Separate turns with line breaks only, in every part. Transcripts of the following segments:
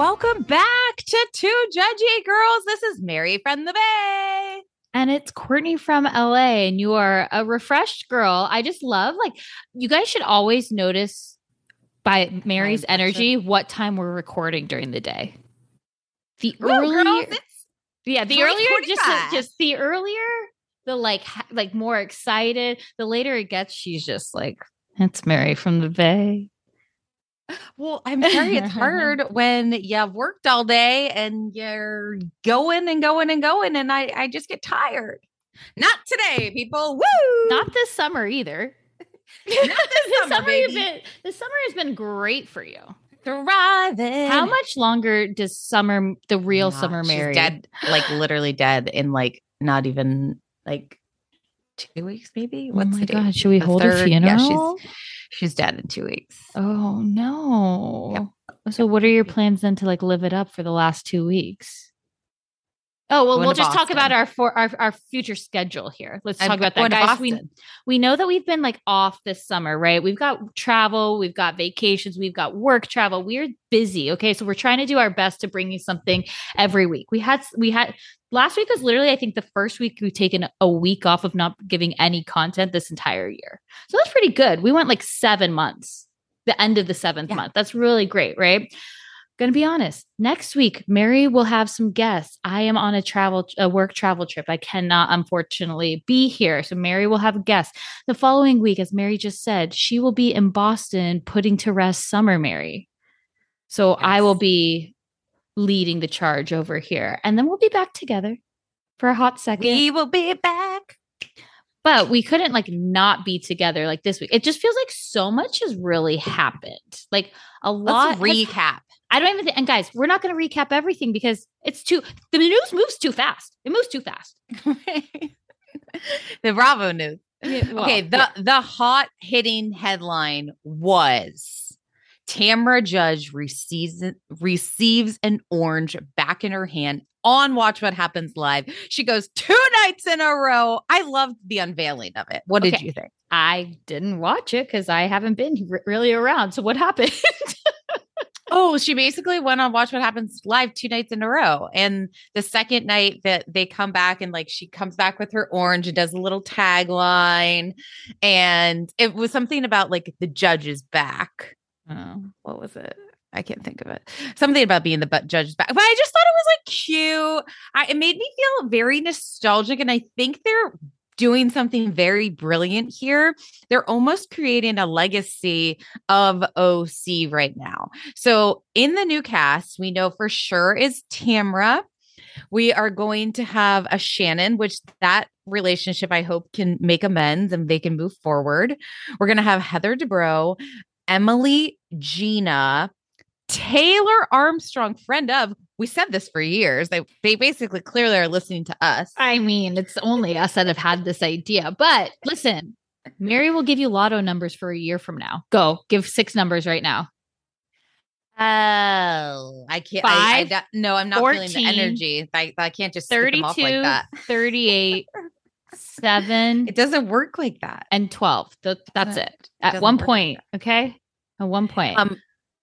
Welcome back to Two Judgy Girls. This is Mary from the Bay.
And it's Courtney from LA, and you are a refreshed girl. I just love, like, you guys should always notice by Mary's energy what time we're recording during the day. The earlier,
girls,
yeah, the earlier, just just the earlier, the like, ha- like more excited. The later it gets, she's just like, it's Mary from the Bay.
Well, I'm sorry it's hard when you've worked all day and you're going and going and going, and I, I just get tired. Not today, people. Woo!
Not this summer either.
Not this
the
summer,
summer been the summer has been great for you.
thriving.
How much longer does summer the real
Nah,
summer
she's
Mary?
dead, like literally dead in like not even like two weeks, maybe.
Oh
What's
my
the date?
god, should we
The
hold a
third? Yeah,
funeral?
she's she's dead in two weeks.
oh no. So what are your plans then to like live it up for the last two weeks? Oh well, we'll just talk about our for our, our future schedule here. Let's
I'm
talk about that, guys. We we know that we've been like off this summer, right? We've got travel, we've got vacations, we've got work travel. We're busy. Okay. So we're trying to do our best to bring you something every week. We had, we had, last week was literally, I think, the first week we've taken a week off of not giving any content this entire year. So that's pretty good. We went like seven months, the end of the seventh
Yeah.
month. That's really great, right? Gonna be honest. Next week, Mary will have some guests. I am on a travel, a work travel trip. I cannot, unfortunately, be here. So Mary will have guests. The following week, as Mary just said, she will be in Boston putting to rest Summer Mary. So I will be leading the charge over here, and then we'll be back together for a hot second.
We will be back.
but we couldn't like not be together like this week. It just feels like so much has really happened. Like a lot.
Let's
has-
recap.
I don't even think. And guys, we're not going to recap everything because it's too. The news moves too fast. It moves too fast.
the Bravo news.
well,
okay, the
yeah.
the hot hitting headline was Tamra Judge receives receives an orange back in her hand on Watch What Happens Live. She goes two nights in a row. I loved the unveiling of it. What did
Okay.
you think?
I didn't watch it because I haven't been re- really around. So what happened?
Oh, she basically went on Watch What Happens live two nights in a row. And the second night that they come back and like she comes back with her orange and does a little tagline. And it was something about like the judge's back. Oh, what was it? I can't think of it. Something about being the but judge's back. But I just thought it was like cute. I, it made me feel very nostalgic. And I think they're doing something very brilliant here. They're almost creating a legacy of OC right now. So, in the new cast, we know for sure is Tamra. We are going to have a Shannon, which that relationship I hope can make amends and they can move forward. We're going to have Heather Dubrow, Emily, Gina, Taylor Armstrong, friend of. We said this for years. They they basically clearly are listening to us.
I mean, it's only us that have had this idea. But listen, Mary will give you lotto numbers for a year from now. Go give six numbers right now.
Oh, I can't.
Five,
I, I, no, I'm not
14,
feeling the energy. I, I can't just 32, off like that.
38, 7.
It doesn't work like that.
And 12. That's it. it At one point. Like okay. At one point.
Um,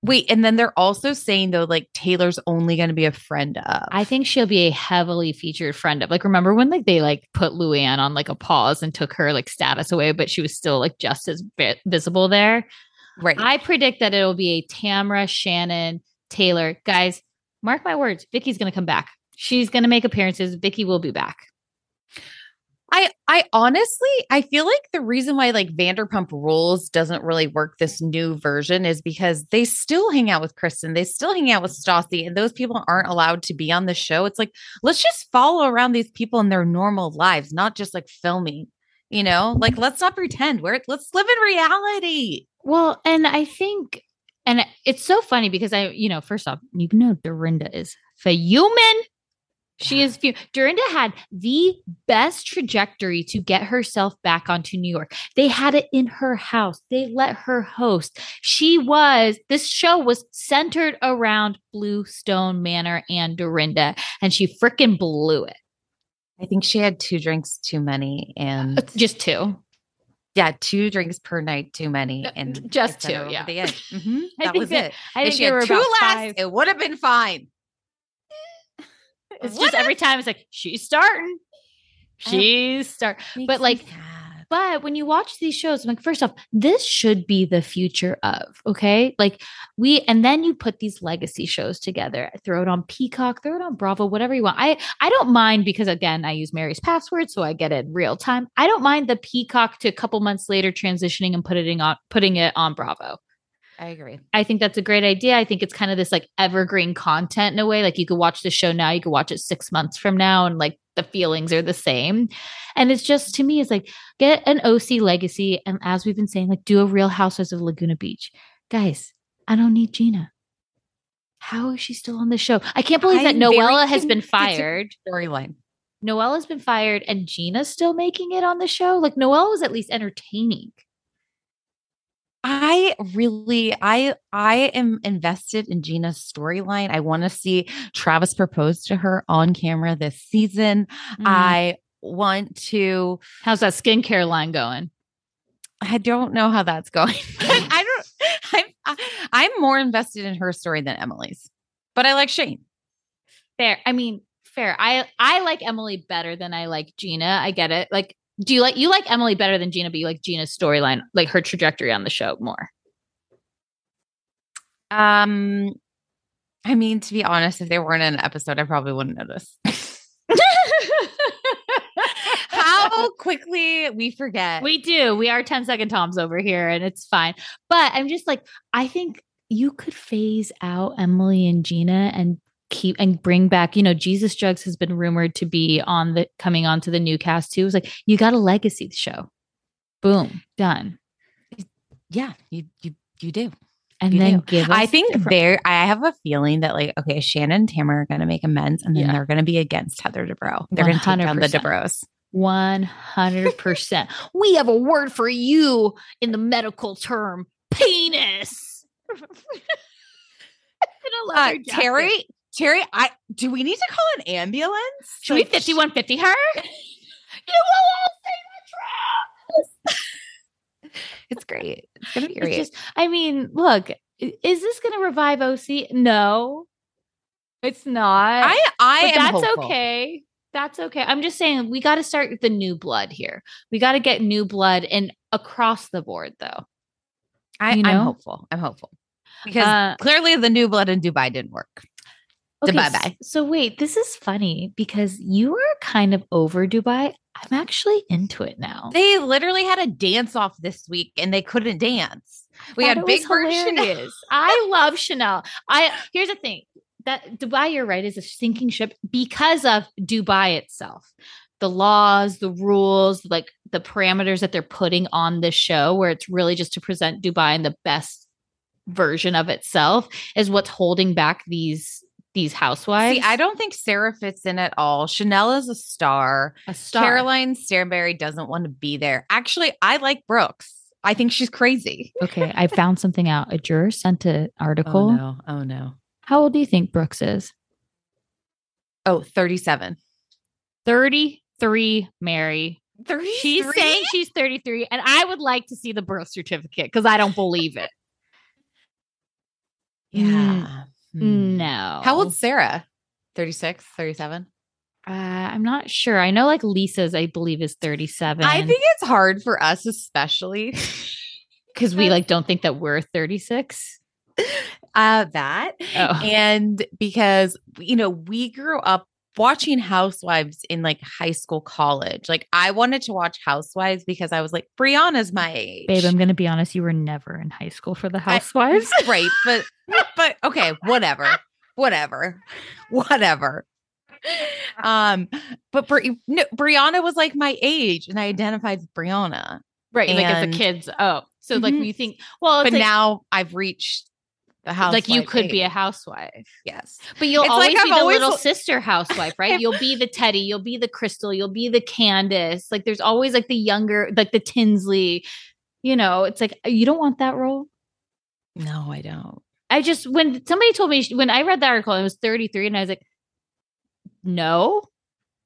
Wait, and then they're also saying though, like Taylor's only going to be a friend of.
I think she'll be a heavily featured friend of. Like, remember when like they like put Luann on like a pause and took her like status away, but she was still like just as vi- visible there.
Right.
I predict that it'll be a Tamra, Shannon, Taylor. Guys, mark my words. Vicki's going to come back. She's going to make appearances. Vicki will be back.
I I honestly I feel like the reason why like Vanderpump Rules doesn't really work this new version is because they still hang out with Kristen, they still hang out with Stassi, and those people aren't allowed to be on the show. It's like let's just follow around these people in their normal lives, not just like filming. You know, like let's not pretend. We're let's live in reality.
Well, and I think, and it's so funny because I, you know, first off, you know, Dorinda is human she is few. Dorinda had the best trajectory to get herself back onto New York. They had it in her house. They let her host. She was, this show was centered around Bluestone Manor and Dorinda, and she freaking blew it.
I think she had two drinks too many and
just two.
Yeah, two drinks per night too many, uh, and
just two. Yeah,
mm-hmm, that was
that,
it.
I
if
think
she had
two
less,
five.
it would have been fine.
It's what just every time it's like she's starting. She's start. But like but when you watch these shows, I'm like, first off, this should be the future of, okay? Like we and then you put these legacy shows together, throw it on Peacock, throw it on Bravo, whatever you want. I I don't mind because again, I use Mary's password, so I get it real time. I don't mind the Peacock to a couple months later transitioning and putting it on putting it on Bravo.
I agree.
I think that's a great idea. I think it's kind of this like evergreen content in a way. Like you could watch the show now, you could watch it six months from now, and like the feelings are the same. And it's just to me, it's like get an OC legacy. And as we've been saying, like do a real Housewives of Laguna Beach. Guys, I don't need Gina. How is she still on the show? I can't believe I'm that Noella has been fired.
Storyline.
Noella's been fired and Gina's still making it on the show. Like Noella was at least entertaining.
I really I I am invested in Gina's storyline. I want to see Travis propose to her on camera this season. Mm. I want to
How's that skincare line going?
I don't know how that's going. I don't I'm I'm more invested in her story than Emily's. But I like Shane.
Fair. I mean, fair. I I like Emily better than I like Gina. I get it. Like do you like you like Emily better than Gina, but you like Gina's storyline, like her trajectory on the show more?
Um, I mean, to be honest, if they weren't in an episode, I probably wouldn't notice. How quickly we forget.
We do. We are 10 second toms over here, and it's fine. But I'm just like, I think you could phase out Emily and Gina and keep and bring back you know jesus jugs has been rumored to be on the coming on to the new cast too. It was like you got a legacy show. Boom done.
Yeah you you you do.
And
you
then
do.
give
i think there i have a feeling that like okay shannon and tamara are going to make amends and then yeah. they're going to be against heather dubrow they're going to take down the dubrows
100% we have a word for you in the medical term penis.
Uh, Terry, Terry, I do we need to call an ambulance?
Should like, we 5150 her? you will all say the truth.
it's great. It's gonna be great.
Just, I mean, look, Is this going to revive OC? No, it's not.
I I
that's
hopeful.
okay. That's okay. I'm just saying we got to start with the new blood here. We got to get new blood and across the board though.
I,
you
I'm hopeful. I'm hopeful because
Uh,
clearly the new blood in Dubai didn't work. Dubai
s-
bye.
So wait, this is funny because you were kind of over Dubai. I'm actually into it now.
They literally had a dance off this week and they couldn't dance. We
thought
had Big Chanel.
I love Chanel. I here's the thing that Dubai, you're right, is a sinking ship because of Dubai itself. The laws, the rules, like the parameters that they're putting on this show, where it's really just to present Dubai in the best version of itself, is what's holding back these these housewives.
See, I don't think Sarah fits in at all. Chanel is a star.
a star.
Caroline Stanbury doesn't want to be there. Actually, I like Brooks. I think she's crazy.
Okay, I found something out. A juror sent an article.
Oh no. Oh no.
How old do you think Brooks is?
Oh, 37.
33, Mary.
33?
She's saying she's 33, and I would like to see the birth certificate because I don't believe it.
Yeah. Hmm.
No.
How old's Sarah? 36, 37?
Uh, I'm not sure. I know like Lesa's, I believe, is 37.
I think it's hard for us, especially
because we like don't think that we're 36.
uh, that.
Oh.
And because, you know, we grew up watching Housewives in like high school, college. Like, I wanted to watch Housewives because I was like, Briana's my age.
Babe, I'm going to be honest. You were never in high school for the
I-
housewives.
right. But, but okay, whatever. Whatever. Whatever. Um, but Bri- no, Briana was like my age and I identified with Briana.
right. Like as
And-
a kids. Oh, so like
Mhm.
we think, well, it's
But
like,
now I've reached the house.
Like you could be a housewife.
Yes.
But you'll
It's like
always
I've
be the
always
little
l-
sister housewife, right? You'll be the Teddi, you'll be the Crystal, you'll be the Candace. Like there's always like the younger, like the Tinsley. You know, it's like you don't want that role.
No, I don't.
I just when somebody told me when I read the article, I was 33, and I was like, no,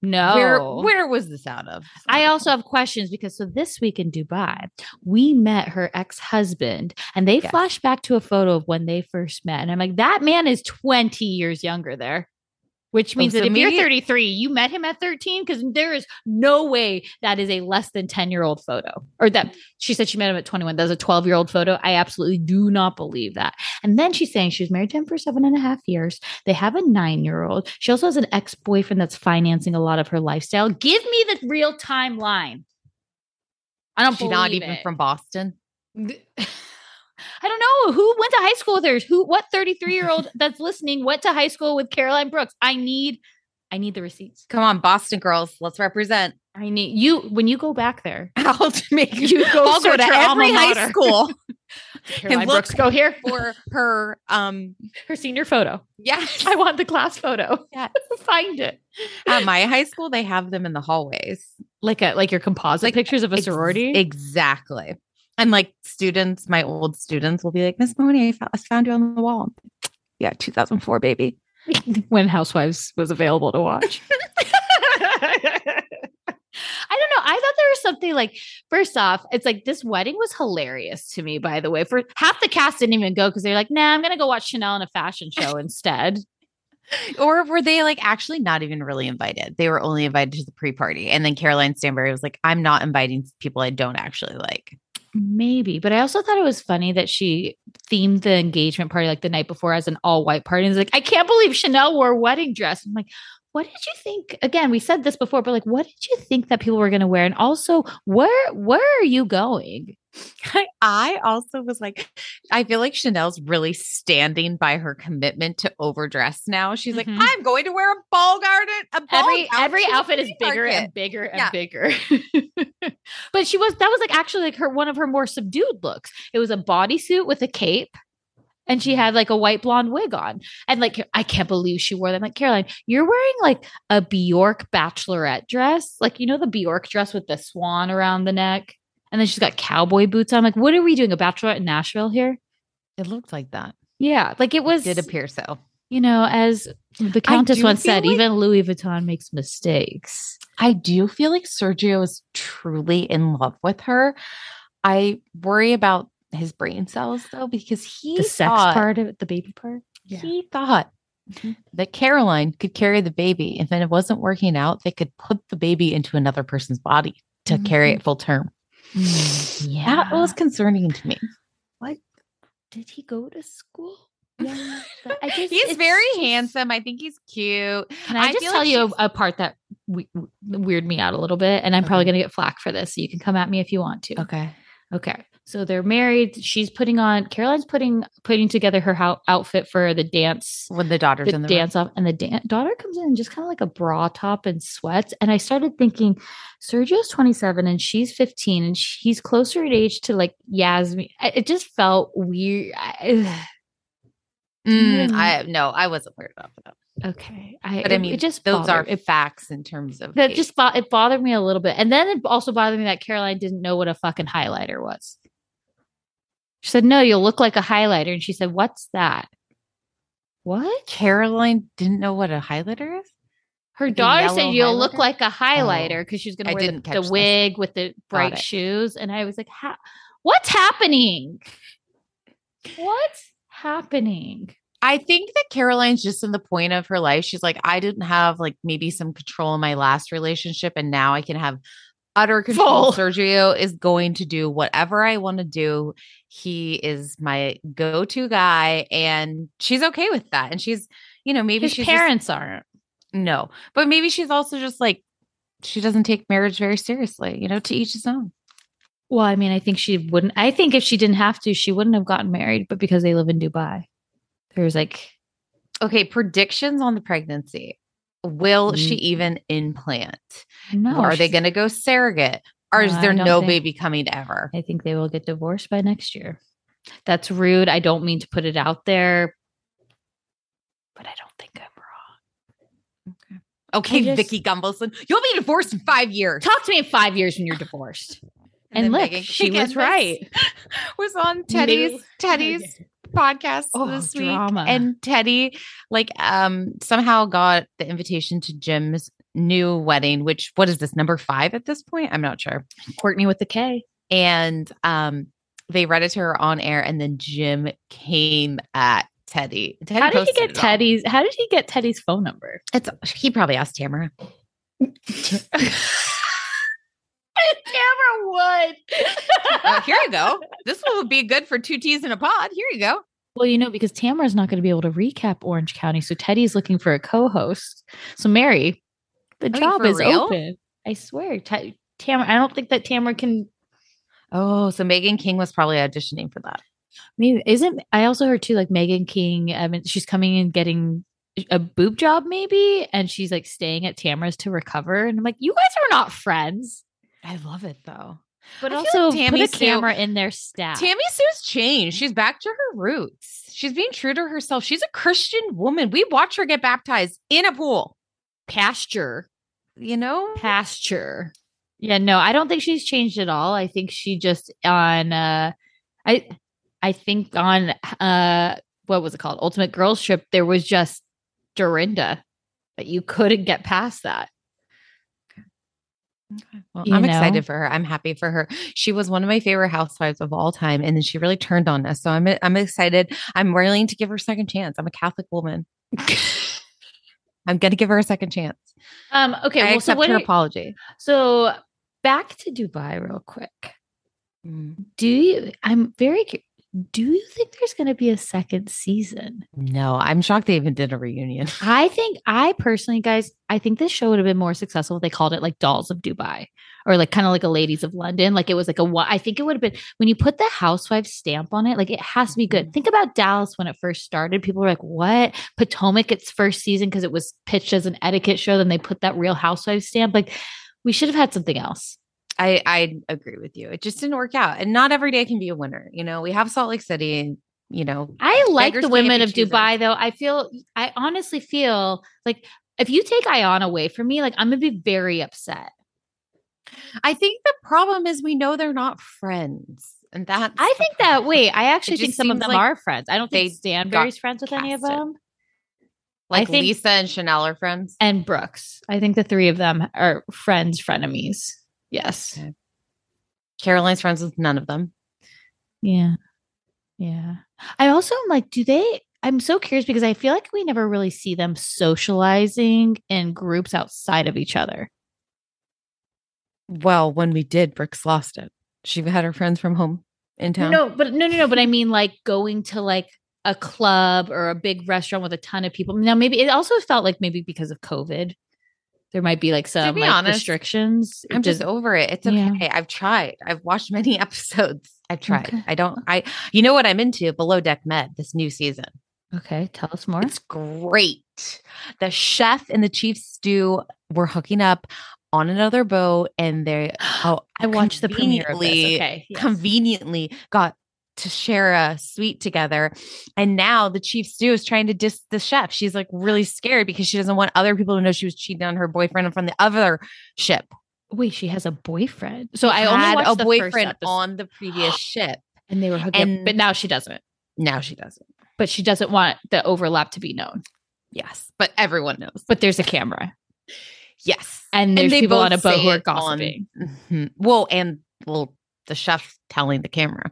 no.
Where where was this out of?
I also have questions because so this week in Dubai, we met her ex husband and they
Yes.
flash back to a photo of when they first met. And I'm like, that man is 20 years younger there, which
Oh,
means that if you're 33, you met him at 13 because there is no way that is a less than 10 year old photo. Or that she said she met him at 21. That's a 12 year old photo. I absolutely do not believe that. And then she's saying she's married to him for seven and a half years. They have a nine year old. She also has an ex boyfriend that's financing a lot of her lifestyle. Give me the real timeline. I don't
She's not even
it.
from Boston.
I don't know who went to high school with her. Who? What thirty-three year old that's listening went to high school with Caroline Brooks? I need, I need the receipts.
Come on, Boston girls, let's represent.
I need you when you go back there.
I'll make
You go
I'll go to every high school
Caroline
look
Brooks, go here
for her. Um,
her senior photo.
yes,
I want the class photo.
Yes.
Find it.
at my high school they have them in the hallways.
Like a like your composite
Like,
pictures of a
Ex-
sorority.
exactly. And like students, my old students will be like, Miss Mooney, I found you on the wall. Yeah, 2004, baby.
when Housewives was available to watch. I don't know. I thought there was something like, first off, it's like this wedding was hilarious to me, by the way. For half the cast didn't even go because they're like, nah, I'm going to go watch Chanel in a fashion show instead.
Or were they like actually not even really invited? They were only invited to the pre-party. And then Caroline Stanbury was like, I'm not inviting people I don't actually like.
Maybe. But I also thought it was funny that she themed the engagement party like the night before as an all white party. And it's like, I can't believe Chanel wore a wedding dress. I'm like, what did you think? Again, we said this before, but like, what did you think that people were going to wear? And also, where where are you going?
I, also was like, I feel like Chanel's really standing by her commitment to overdress now. She's
Mhm.
like, I'm going to wear a ball garden. A ball
every every outfit is bigger
market."
and bigger and
Yeah.
bigger. but she was that was like actually like her one of her more subdued looks. It was a bodysuit with a cape. And she had like a white blonde wig on. And like, I can't believe she wore that. I'm like, Caroline, you're wearing like a Bjork bachelorette dress. Like, you know, the Bjork dress with the swan around the neck. And then she's got cowboy boots on. Like, what are we doing? A bachelorette in Nashville here?
It looked like that.
Yeah. Like it was,
Did appear so.
you know, as the Countess once said,
like-
even Louis Vuitton makes mistakes.
I do feel like Sergio is truly in love with her. I worry about his brain cells though because he
the sex
thought,
part of it, the baby part.
he thought
Mhm.
that Caroline could carry the baby and then it wasn't working out they could put the baby into another person's body to carry it full term
Yeah.
that was concerning to me
what did he go to school? Yeah.
He's very handsome i think he's cute
Can I,
I
just tell
like
you a, a part that we, weird me out a little bit, and I'm probably going to get flack for this, so you can come at me if you want to.
okay
Okay. So they're married. She's putting on Caroline's putting putting together her outfit for the dance.
When the daughter's
the
in the
dance off and the dan- daughter comes in just kind of like a bra top and sweats. And i started thinking sergio's 27 and she's 15 and he's closer in age to like yasmin. It just felt weird. I-
Mm. I no, I wasn't worried about that.
okay I,
But I mean,
it just
those are
it,
facts in terms of
that
age.
just bo- it bothered me a little bit and then it also bothered me that caroline didn't know what a fucking highlighter was she said no you'll look like a highlighter and she said what's that what
Caroline didn't know what a highlighter is.
Her
Like
daughter said you'll look like a highlighter because she's
I
gonna wear the, the wig with the bright shoes. And I was like, "How? What's happening? What's happening?"
I think that Caroline's just in the point of her life. She's like, I didn't have like maybe some control in my last relationship, and now I can have utter control.
Full.
Sergio is going to do whatever I want to do. He is my go-to guy, and she's okay with that. And she's, you know, maybe
His
she's just-
parents aren't.
no, but maybe she's also just like she doesn't take marriage very seriously. You know, to each his own.
Well, I mean, I think she wouldn't. I think if she didn't have to, she wouldn't have gotten married. But because they live in Dubai, there's like,
Okay, predictions on the pregnancy. Will she
Mm.
even implant?
no.
Are they going to go surrogate? Or is
No,
there no
think-
baby coming ever?
I think they will get divorced by next year. That's rude. I don't mean to put it out there, but I don't think I'm wrong.
Okay,
just-
Vicki Gunvalson, you'll be divorced in five years.
Talk to me in five years when you're divorced. And,
then
look, she was right.
Was on Teddi's
New-
Teddi's podcast
Oh,
this week,
drama.
and Teddi like um somehow got the invitation to Jim's new wedding. Which what is this number five at this point? I'm not sure.
Courtney with the K.
and um they read it to her on air and then jim came at teddi, Teddi
How did he get
it all.
Teddi's? How did he get Teddi's phone number?
it's he probably asked tamara
would.
Uh, here you go this one would be good for Two T's in a Pod here you go
Well, you know, because Tamara's not going to be able to recap Orange County, so Teddi's looking for a co-host. So Mary, the
Are
job
for
is
real?
open. I swear, Ta- Tamara. I don't think that Tamara can.
oh so meghan king was probably auditioning for that
Maybe isn't. I also heard too, like Meghan King. I mean, she's coming in getting a boob job, maybe, and she's like staying at Tamara's to recover. And I'm like, you guys are not friends.
I love it though
But
I
also,
like
put a
Sue-
camera in their staff.
tammy sue's changed she's back to her roots she's being true to herself she's a christian woman we watch her get baptized in a pool
pasture.
you know
pasture. Yeah, no, I don't think she's changed at all. I think she just on uh I I think on uh what was it called? Ultimate Girls Trip, there was just Dorinda. That you couldn't get past that.
Well,
You
I'm
know?
excited for her. I'm happy for her. She was one of my favorite housewives of all time, and then she really turned on us. So I'm I'm excited. I'm willing to give her a second chance. I'm a Catholic woman. I'm gonna give her a second chance.
Um okay,
I
well so
accept
what
her apology.
so back to Dubai real quick.
Mm.
Do you I'm very do you think there's going to be a second season?
No, I'm shocked they even did a reunion.
I think I personally, guys, I think this show would have been more successful if they called it like Dolls of Dubai or like kind of like a Ladies of London. Like it was like a. I think it would have been when you put the housewife stamp on it. Like it has to be good. Mm-hmm. Think about Dallas when it first started. People were like, "What?" Potomac its first season because it was pitched as an etiquette show. Then they put that Real Housewives stamp. Like we should have had something else.
I I agree with you. It just didn't work out, and not every day can be a winner. You know, we have Salt Lake City, and you know,
I like the women of. Dubai though. I feel I honestly feel like if you take Ayan away from me, like I'm gonna be very upset.
I think the problem is we know they're not friends, and that
I think that wait, I actually think some of them
like
are friends. I don't think Stanbury's friends with any of them.
like
I think-
Lesa and Chanel are friends.
And Brooks. I think the three of them are friends, frenemies. Yes.
Okay. Caroline's friends with none of them.
Yeah. Yeah. I also am like, do they? I'm so curious because I feel like we never really see them socializing in groups outside of each other.
Well, when we did, Brooks lost it. She had her friends from home in town.
No, but no, no, no. But I mean, like going to like a club or a big restaurant with a ton of people. Now, maybe it also felt like maybe because of COVID, there might be like some
be
like,
honest,
restrictions.
I'm just
Did-
over it. It's
Yeah.
okay. I've tried. I've watched many episodes. I've tried.
Okay.
I don't. I. You know what I'm into? Below Deck Med. This new season.
okay. Tell us more.
It's great. The chef and the chief stew were hooking up on another boat, and they oh,
I watched the premiere of this. Okay. yes.
conveniently got to share a suite together. And now the chief stew is trying to diss the chef. She's like really scared because she doesn't want other people to know she was cheating on her boyfriend from the other ship.
Wait, she has a boyfriend. So I
Had
only watched
a
the
boyfriend on the previous ship.
and they were hooking, up, but now she doesn't.
Now she doesn't.
But she doesn't want the overlap to be known.
Yes, but everyone knows.
But there's a camera,
Yes,
and there's
they
people
both
on a boat who are
it on-
gossiping.
Mhm. Well, and well, the chef telling the camera.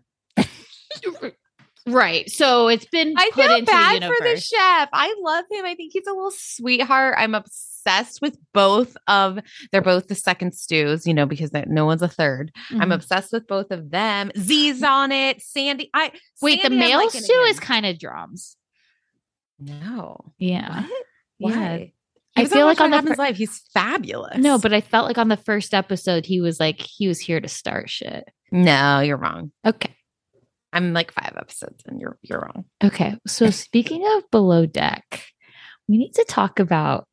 Right. So it's been
I
put
feel
into
bad
the
for the chef. I love him. I think he's a little sweetheart. I'm obsessed with both of. They're both the second stews, you know, because no one's a 3rd i I'm
Mhm.
obsessed with both of them. Z's on it. Sandy. I
Wait, the
Sandy, I'm
male
liking
stew is kind of drums.
no.
Yeah.
What?
Yeah.
He
I feel like on the fir-
live. He's fabulous.
No, but I felt like on the first episode he was like he was here to start shit.
no, you're wrong.
Okay.
I'm like five episodes, and you're you're wrong.
Okay. So speaking of below deck, we need to talk about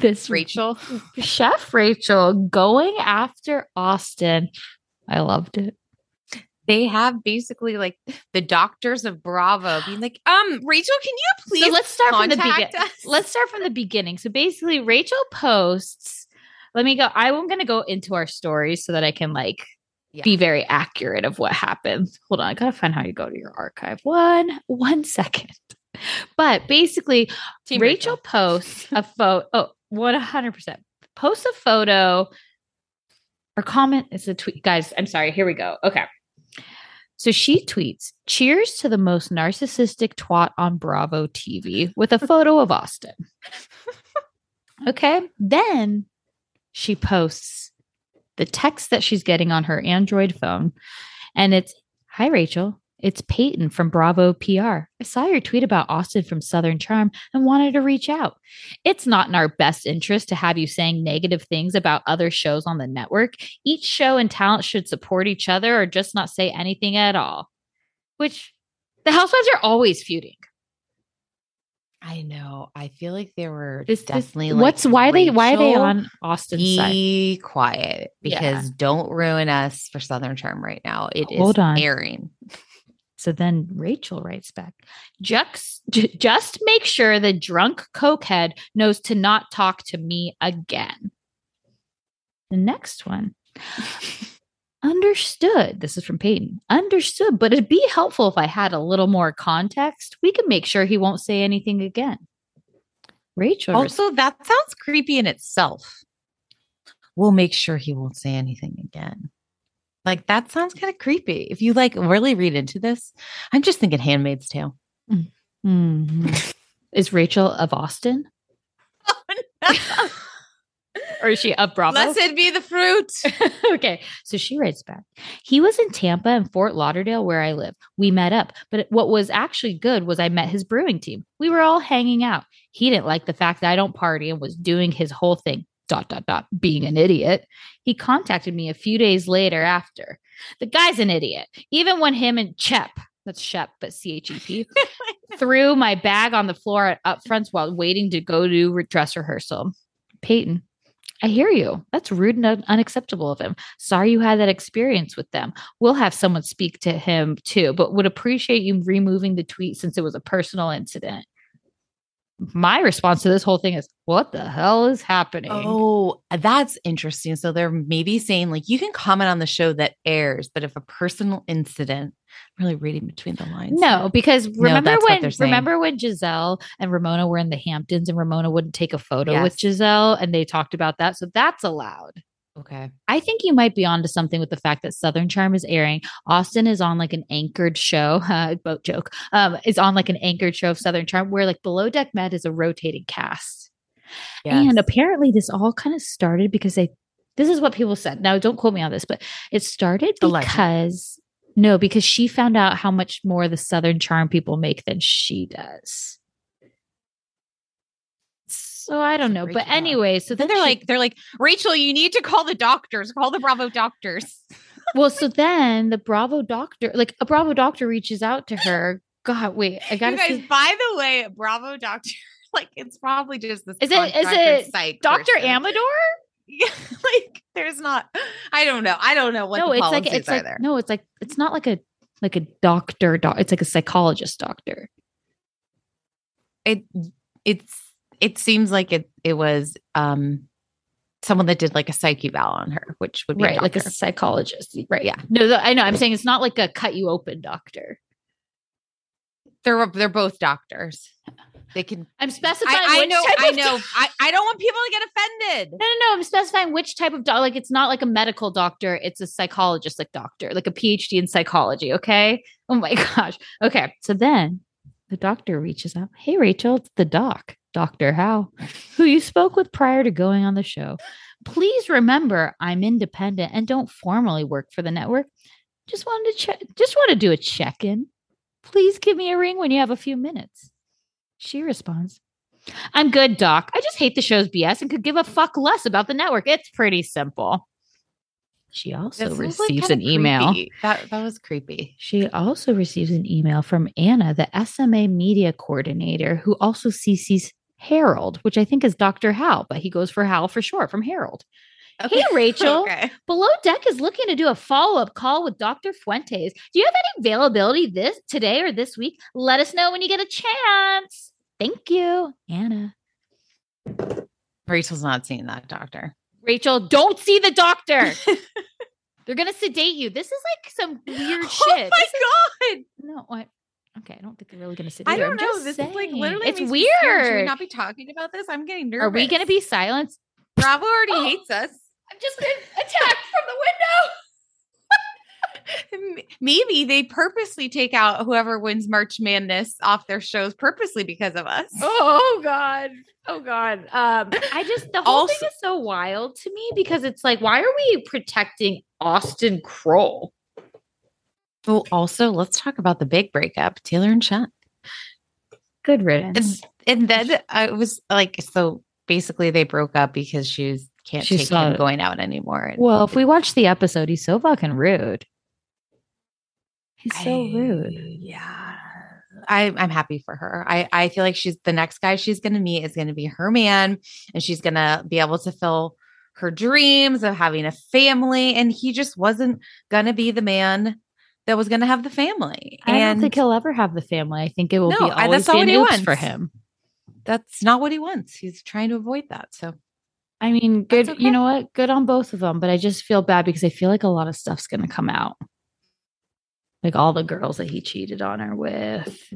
this
Rachel.
Chef Rachel going after Austen. I loved it.
They have basically like the doctors of Bravo being like, um, Rachel, can you please
so let's start from the beginning. Let's start from the beginning. So basically, Rachel posts. Let me go. I'm going to go into our stories so that I can like
Yeah.
be very accurate of what happened. Hold on, I gotta find how you go to your archive. One, one second. But basically,
Team
Rachel posts a photo. Oh, 100%. Posts a photo or comment. It's a tweet. Guys, I'm sorry. Here we go. Okay. So she tweets, cheers to the most narcissistic twat on Bravo TV with a photo of Austen. Okay. Then she posts the text that she's getting on her Android phone. And it's, Hi, Rachel. It's Peyton from Bravo PR. I saw your tweet about Austen from Southern Charm and wanted to reach out. It's not in our best interest to have you saying negative things about other shows on the network. Each show and talent should support each other or just not say anything at all. Which the housewives are always feuding.
I know. I feel like they were
This, this-
definitely like,
what's why they why are they
Rachel,
on Austen's side?
Be quiet
Yeah.
because don't ruin us for Southern Charm right now. It is
Hold on.
airing.
So then Rachel writes back, just, just make sure the drunk cokehead knows to not talk to me again. The next one. Understood. This is from Peyton. Understood, but it'd be helpful if I had a little more context. We can make sure he won't say anything again. Rachel. res-
Also, that sounds creepy in itself. We'll make sure he won't say anything again. Like that sounds kind of creepy. If you like really read into this, I'm just thinking Handmaid's Tale.
Mhm. is Rachel of Austen or is she of Bravo?
Blessed be the fruit.
okay. So she writes back. He was in Tampa and Fort Lauderdale, where I live. We met up, but what was actually good was I met his brewing team. We were all hanging out. He didn't like the fact that I don't party and was doing his whole thing, dot, dot, dot, being an idiot. He contacted me a few days later after. The guy's an idiot. Even when him and Chep, that's Shep, but C H E P, threw my bag on the floor at up front while waiting to go to dress rehearsal. Peyton, I hear you. That's rude and unacceptable of him. Sorry you had that experience with them. We'll have someone speak to him too, but would appreciate you removing the tweet since it was a personal incident. My response to this whole thing is, what the hell is happening?
Oh, that's interesting. So they're maybe saying like you can comment on the show that airs, but if a personal incident, I'm really reading between the lines.
No, because remember
what
when remember when Gizelle and Ramona were in the Hamptons and Ramona wouldn't take a photo with Gizelle and they talked about that. So that's allowed.
Okay.
I think you might be onto something with the fact that Southern Charm is airing. Austen is on like an anchored show, uh, boat joke, um, is on like an anchored show of Southern Charm where like Below Deck Med is a rotating cast. And apparently this all kind of started because they, this is what people said. Now, don't quote me on this, but it started because, no, because she found out how much more the Southern Charm people make than she does. So I don't know. But anyway, so
then they're
she-
like, they're like, Rachel, you need to call the doctors. Call the Bravo doctors.
well, so then the Bravo doctor, like a Bravo doctor reaches out to her. God, wait, I gotta
guys,
see.
by the way, Bravo doctor, like it's probably just this.
Is it- is it
psych
Dr.
person.
Amador?
Yeah, like there's not. I don't know. I don't know what.
no,
the
it's like it's
are
like
there.
no, it's like it's not like a like a doctor. Doc, it's like a psychologist doctor.
it it's it seems like it it was um someone that did like a psych eval on her, which would be
right
a
like a psychologist right
Yeah.
no i know i'm saying it's not like a cut you open doctor
they're they're both doctors. They can.
i'm specifying
I, I
which
know.
type
I
of
know.
doc-
I, I don't want people to get offended.
no no no i'm specifying which type of doctor. like it's not like a medical doctor it's a psychologist like doctor like a phd in psychology okay oh my gosh okay so then the doctor reaches out hey rachel it's the doc dr howe who you spoke with prior to going on the show. Please remember i'm independent and don't formally work for the network. Just wanted to check just want to do a check-in. Please give me a ring when you have a few minutes. She responds i'm good doc. I just hate the show's bs and could give a fuck less about the network. It's pretty simple. She also
like,
receives
kinda
an email.
That that was creepy.
she also receives an email from Anna, the SMA media coordinator, who also CCs Harold, which I think is Dr. Hal, but he goes for Hal for short from Harold. Hey, Rachel.
okay.
Below Deck is looking to do a follow up call with Dr. Fuentes. Do you have any availability this today or this week? Let us know when you get a chance. Thank you, Anna.
Rachel's not seeing that doctor.
Rachel, don't see the doctor. They're gonna sedate you. This is like some weird oh shit.
Oh
This
my god!
No, what? Okay, I don't think they're really going to sit.
I don't know.
just
This is like literally.
It's
weird. Should we not be talking about this? I'm getting nervous.
Are we going to be silenced?
Bravo already
Oh.
hates us.
I've just been attacked from the window.
Maybe they purposely take out whoever wins March Madness off their shows purposely because of us.
Oh God. Oh God. Um, I just the whole thing is so wild to me because it's like, why are we protecting Austen Kroll?
Well, also let's talk about the big breakup, Taylor and Shep.
Good riddance.
And, and then I was like, so basically they broke up because she was, can't
She
take him
it.
going out anymore.
Well, if we watch the episode, he's so fucking rude. He's so
I-
rude.
Yeah. I, I'm happy for her. I, I feel like she's the next guy she's going to meet is going to be her man, and she's going to be able to fill her dreams of having a family. And he just wasn't going to be the man that was going to have the family.
I don't think he'll ever have the family. I think it will
No,
be always
that's not
be
what he
oops for him.
that's not what he wants. He's trying to avoid that. So
I mean, good.
That's
You know what? Good on both of them. But I just feel bad because I feel like a lot of stuff's going to come out. Like all the girls that he cheated on her with.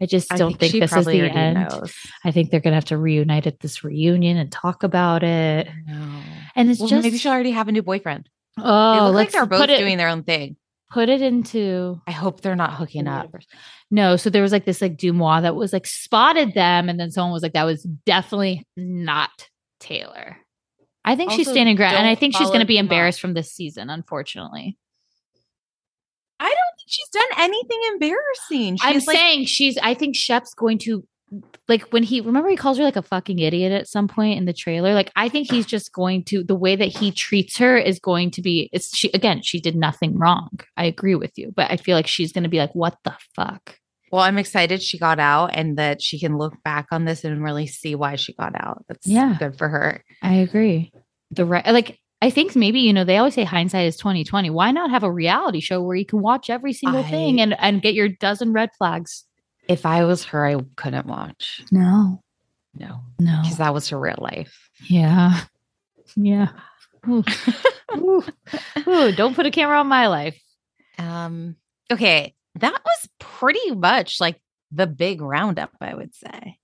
I just
I
don't think,
she
this is the end.
knows.
I think they're going to have to reunite at this reunion and talk about it.
No.
And it's
Well,
just
maybe she'll already have a new boyfriend. They
oh,
look like they're both
it
doing their own thing.
Put it into
I hope they're not hooking up.
No, so there was like this like DeuxMoi that was like spotted them, and then someone was like, that was definitely not Taylor. I think she's standing ground, and I think she's going to be embarrassed from this season, unfortunately.
I don't think she's done anything embarrassing.
I'm
like,
saying she's. I think Shep's going to like when he remember he calls her like a fucking idiot at some point in the trailer. Like I think he's just going to the way that he treats her is going to be. It's she again. She did nothing wrong. I agree with you, but I feel like she's going to be like, what the fuck.
well, I'm excited she got out and that she can look back on this and really see why she got out. That's
Yeah.
good for her.
I agree. The right, like I think maybe you know they always say hindsight is twenty twenty. Why not have a reality show where you can watch every single thing and and get your dozen red flags?
If I was her, I couldn't watch.
No,
No,
no,
because that was her real life.
yeah, yeah. Ooh. Ooh. Ooh, don't put a camera on my life.
Um, okay, that was pretty much like the big roundup, I would say.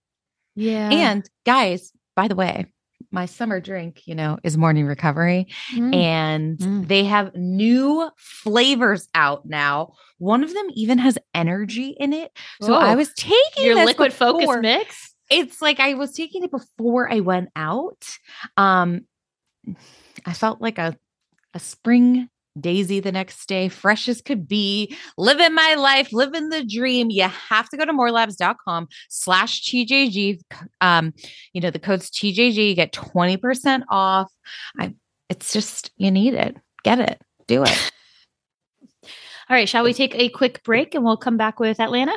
Yeah,
And guys, by the way,
my summer drink, you know, is morning recovery.
Mm.
And
Mm.
they have new flavors out now. One of them even has energy in it. So I
Oh.
was taking
Your liquid focus mix.
It's like I was taking it before I went out. Um, I felt like a a spring daisy the next day, fresh as could be, living my life, living the dream. You have to go to morelabs.com slash TJG. Um, you know, the code's TJG, you get 20% off. I it's just you need it. Get it. Do it.
All right, shall we take a quick break and we'll come back with Atlanta?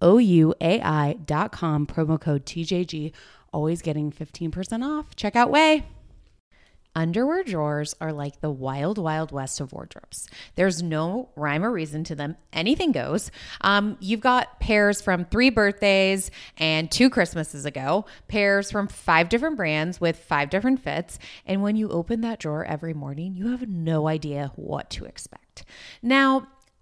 O U A I dot com, promo code TJG. Always getting 15% off. Check out Ouai. Underwear drawers are like the wild, wild west of wardrobes. There's no rhyme or reason to them. Anything goes. Um, you've got pairs from three birthdays and two Christmases ago, pairs from five different brands with five different fits. And when you open that drawer every morning, you have no idea what to expect. Now,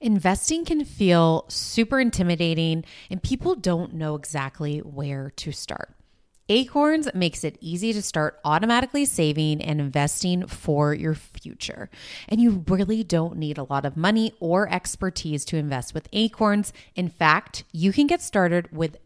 Investing can feel super intimidating, and people don't know exactly where to start. Acorns makes it easy to start automatically saving and investing for your future. And you really don't need a lot of money or expertise to invest with Acorns. In fact, you can get started with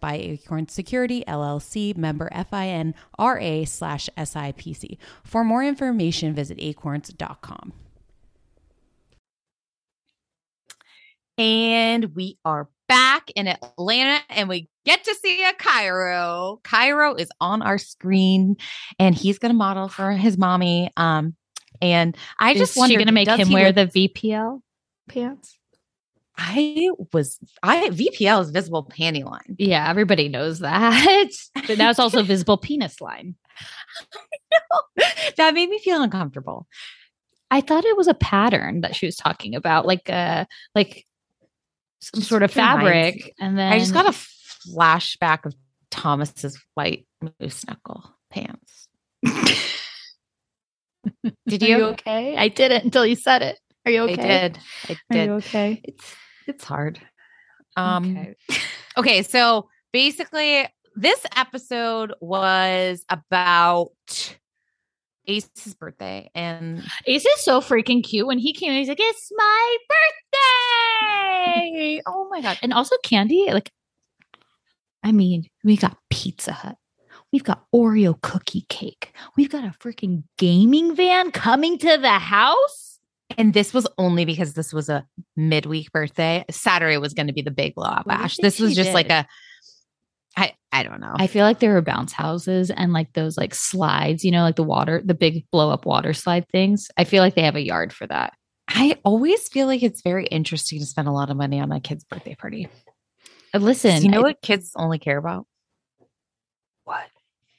by Acorns Security LLC, member FINRA slash SIPC. For more information, visit acorns.com.
And we are back in Atlanta and we get to see a Cairo. Cairo is on our screen and he's going to model for his mommy. Um, and I
Is
just
she
wonder,
going to make him wear
look-
the VPL pants?
I was I VPL is visible panty line.
Yeah, everybody knows that. but now it's also visible penis line.
that made me feel uncomfortable.
I thought it was a pattern that she was talking about, like uh like some sort of
Just reminds
fabric. And then
I just got a flashback of Thomas's white moose knuckle pants. Did you?
you okay? I didn't until you said it. Are you okay?
I did. I
Are you
did.
okay?
It's it's hard. Um
Okay.
okay, so basically this episode was about Ace's birthday and
Ace is so freaking cute. When he came in, he's like, It's my birthday. oh my God. And also Kandi, like, I mean, we got Pizza Hut. We've got Oreo cookie cake. We've got a freaking gaming van coming to the house.
And this was only because this was a midweek birthday. Saturday was going to be the big blow up
What do you
bash. This was just like
did?
a I I don't know.
I feel like there were bounce houses and like those like slides, you know, like the water, the big blow up water slide things. I feel like they have a yard for that.
I
I always feel like it's very interesting to spend a lot of money on a kid's birthday party.
Uh, Listen,
you know
I-
what kids only care about?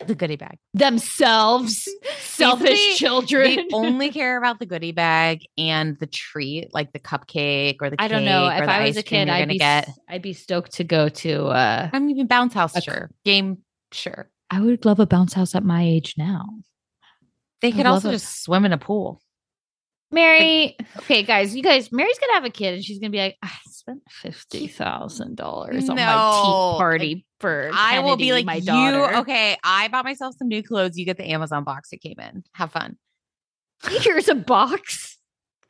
The goodie bag.
themselves, selfish
Basically,
children.
They only care about the goodie bag and the treat, like the cupcake or the
I don't know. If I was a kid, I'd be
get.
I'd be stoked to go to. uh
I mean, bounce house, sure. Game, sure.
I would love a bounce house at my age now.
They could also
it.
just swim in a pool.
Mary, okay, guys, you guys, Mary's gonna have a kid, and she's gonna be like, I spent fifty thousand dollars on my tea party for.
I will be like,
my
you okay? I bought myself some new clothes. You get the Amazon box it came in. Have fun.
Here's a box.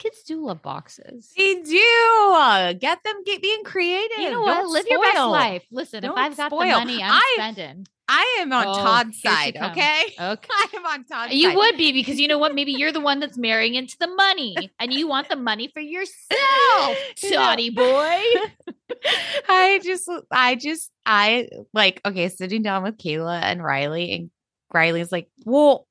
Kids do love boxes.
They do get them get being creative.
You know what?
Don't
Live your best life. Listen,
Don't
if I've got
spoil.
the money, I'm
I-
spending.
I am on
Oh,
Todd's side. Okay,
Okay.
I am on Todd's
You
side.
would be because you know what? Maybe you're the one that's marrying into the money and you want the money for yourself,
You
Toddy boy.
I just, I just, I like, okay, sitting down with Kaela and Riley, and Riley's like, well,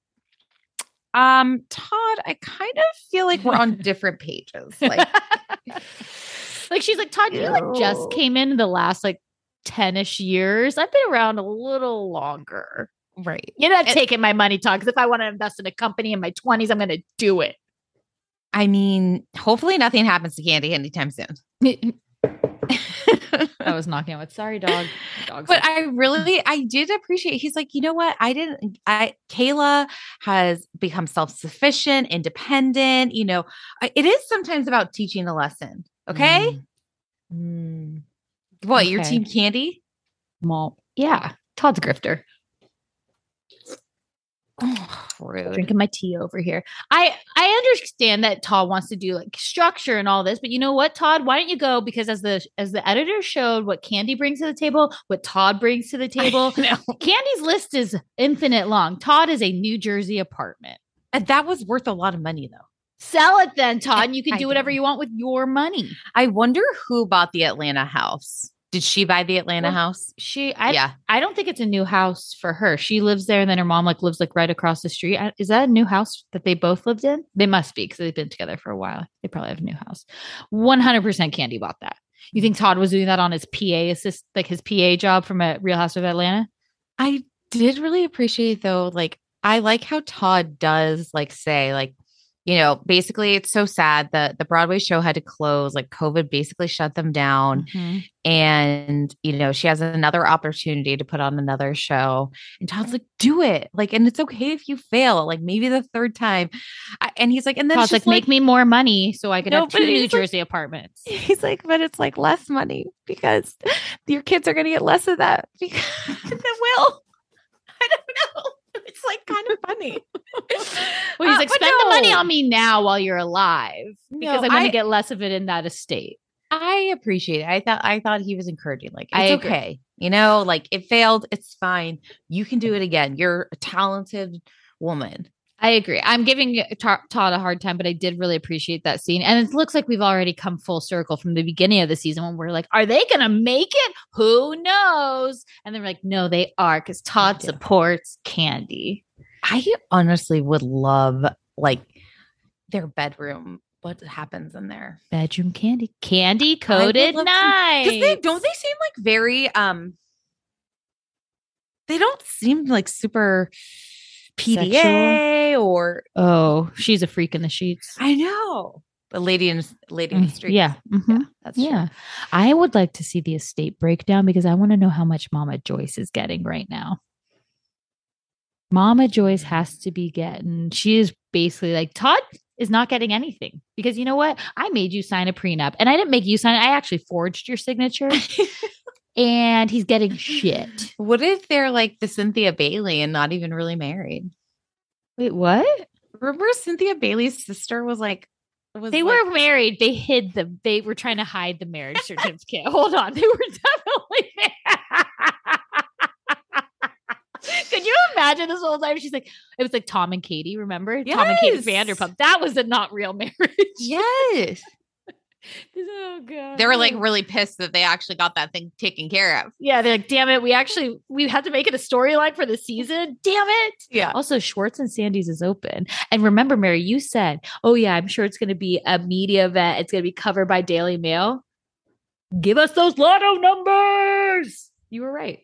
um, Todd, I kind of feel like we're on different pages. Like,
like she's like, Todd, you like just came in the last like 10-ish years. I've been around a little longer.
right.
You're not
And-
taking my money, Todd, because if I want to invest in a company in my 20s, I'm gonna do it.
I mean, hopefully nothing happens to Kandi anytime soon.
I was knocking out wood. Sorry, dog. Dogs
but I really, I did appreciate. He's like, you know what? I didn't. I Kaela has become self sufficient, independent. You know, it is sometimes about teaching a lesson. Okay,
Mm,
what your team Kandi?
well, yeah. Todd's grifter.
Oh, rude.
drinking my tea over here. I I understand that Todd wants to do like structure and all this, but you know what, Todd? Why don't you go? Because as the as the editor showed, what Kandi brings to the table, what Todd brings to the table. Kandi's list is infinite long. Todd is a New Jersey apartment.
And that was worth a lot of money though.
Sell it then, Todd. and you can
I
do whatever
know.
you want with your money.
I wonder who bought the Atlanta house. Did she buy the Atlanta
Well,
house?
She, I,
yeah,
I don't think it's a new house for her. She lives there, and then her mom like lives like right across the street. I- Is that a new house that they both lived in? They must be because they've been together for a while. They probably have a new house. One hundred percent, Kandi bought that. You think Todd was doing that on his PA assist, like his PA job from a Real House of Atlanta?
I did really appreciate though. Like, I like how Todd does like say like, you know, basically it's so sad that the Broadway show had to close. Like, COVID basically shut them down. Mm-hmm. and you know she has another opportunity to put on another show and todd's like do it like and it's okay if you fail like maybe the third time I, and he's like and then
Todd's like, make me more money so I can
No,
have two New
like-
Jersey apartments.
he's like but it's like less money because your kids are going to get less of that because they will i don't know it's like kind of funny
Well, he's
Uh,
like,
but
spend the money on me now while you're alive because
No,
I'm going to get less of it in that estate.
I appreciate it. I thought I thought he was encouraging. Like it's
agree.
okay, you know, like it failed. It's fine. You can do it again. You're a talented woman.
I agree. I'm giving Todd a hard time, but I did really appreciate that scene. And it looks like we've already come full circle from the beginning of the season when we're like, are they going to make it? Who knows? And they're like, no, they are because Todd supports Kandi.
I honestly would love like their bedroom. What happens in there?
Bedroom Kandi. Candy coated
Because they don't they seem like very um. They don't seem like super PDA or
Oh, she's a freak in the sheets.
I know the lady in lady in the
Mm,
street.
Yeah. mhm.
that's true.
Yeah. I would like to see the estate breakdown because I want to know how much Mama Joyce is getting right now. Mama Joyce has to be getting, she is basically like, Todd is not getting anything because you know what? I made you sign a prenup and I didn't make you sign it. I actually forged your signature and he's getting shit.
What if they're like the Cynthia Bailey and not even really married?
Wait, what?
Remember Cynthia Bailey's sister was like was
They
like-
were married. They hid the, they were trying to hide the marriage certificate. Hold on. They were definitely. Could you imagine this whole time? She's like, it was like Tom and Katie, remember? Tom and Katie Vanderpump. That was a not real marriage.
Yes.
Oh god.
They were like really pissed that they actually got that thing taken care of.
Yeah, they're like, damn it, we actually we had to make it a storyline for the season. Damn it.
Yeah.
Also, Schwartz and Sandy's is open. And remember, Mary, you said, oh yeah, I'm sure it's gonna be a media event. It's gonna be covered by Daily Mail. Give us those lotto numbers. You were right.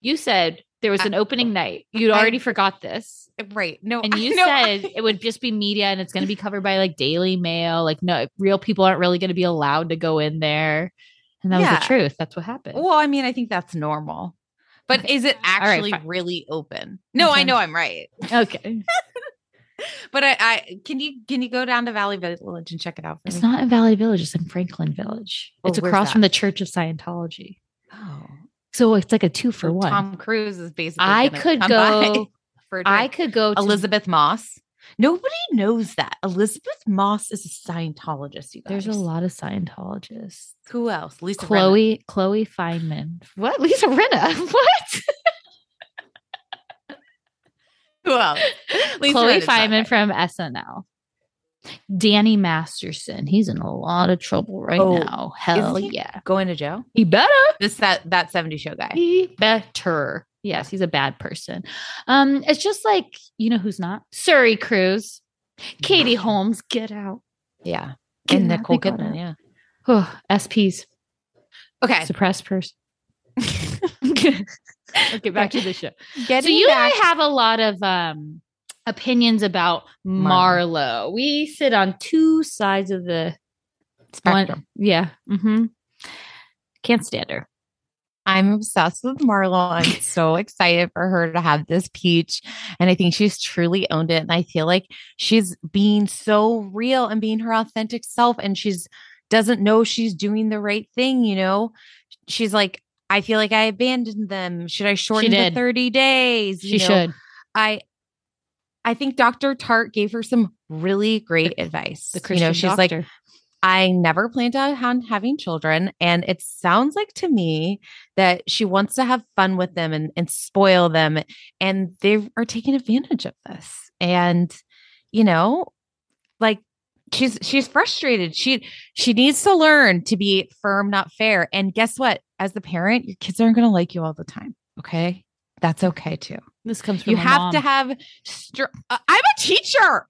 You said there was an opening night. You'd
I-
already forgot this.
Uh, right. No,
And you
know.
said it would just be media and it's going to be covered by like Daily Mail. Like, no, real people aren't really going to be allowed to go in there. And that was the truth. That's what happened.
Well, I mean, I think that's normal. But is it actually
fine.
really open? No, I know I'm right.
Okay.
But I, I can you can you go down to Valley Village and check it out for
It's
me?
not in Valley Village, it's in Franklin Village.
Oh,
it's across from the Church of Scientology.
Oh,
So it's like a two for
so
one.
Tom Cruise is basically.
I could go-
for
I could go to
Elisabeth Moss. Nobody knows that Elisabeth Moss is a Scientologist. You guys.
There's a lot of Scientologists.
Who else? Lisa.
Chloe, Chloe Fineman. What? Lisa Rinna. What?
Who else? Lisa
Chloe
Fineman
from SNL. Danny Masterson. He's in a lot of trouble right
Oh,
now. Hell
he?
yeah.
going to jail.
He better.
This that that 70 show guy.
He better. Yes, he's a bad person. Um, it's just like you know who's not Suri Cruise, Katie Holmes. Get out.
Yeah.
Get
and
out.
Nicole Kidman. Yeah.
Oh, SPs.
Okay.
Suppressed person. okay, back to the show.
Getting
so you
back-
and I have a lot of um opinions about Marlo. We sit on two sides of the
Spectrum.
One, yeah. Mm-hmm. Can't stand her.
I'm obsessed with Marlo. I'm so excited for her to have this peach. And I think she's truly owned it. And I feel like she's being so real and being her authentic self. And she's doesn't know she's doing the right thing, you know? She's like, I feel like I abandoned them. Should I shorten the 30 days?
She
know,
should.
I I think Dr. Tart gave her some really great advice.
The
you know, she's like. I never planned on having children. And it sounds like to me that she wants to have fun with them and, and spoil them. And they are taking advantage of this. And, you know, like she's she's frustrated. She she needs to learn to be firm, not fair. And guess what? As the parent, your kids aren't gonna like you all the time. Okay. That's okay too.
This comes from
You
my
have to have str- uh, I'm a teacher.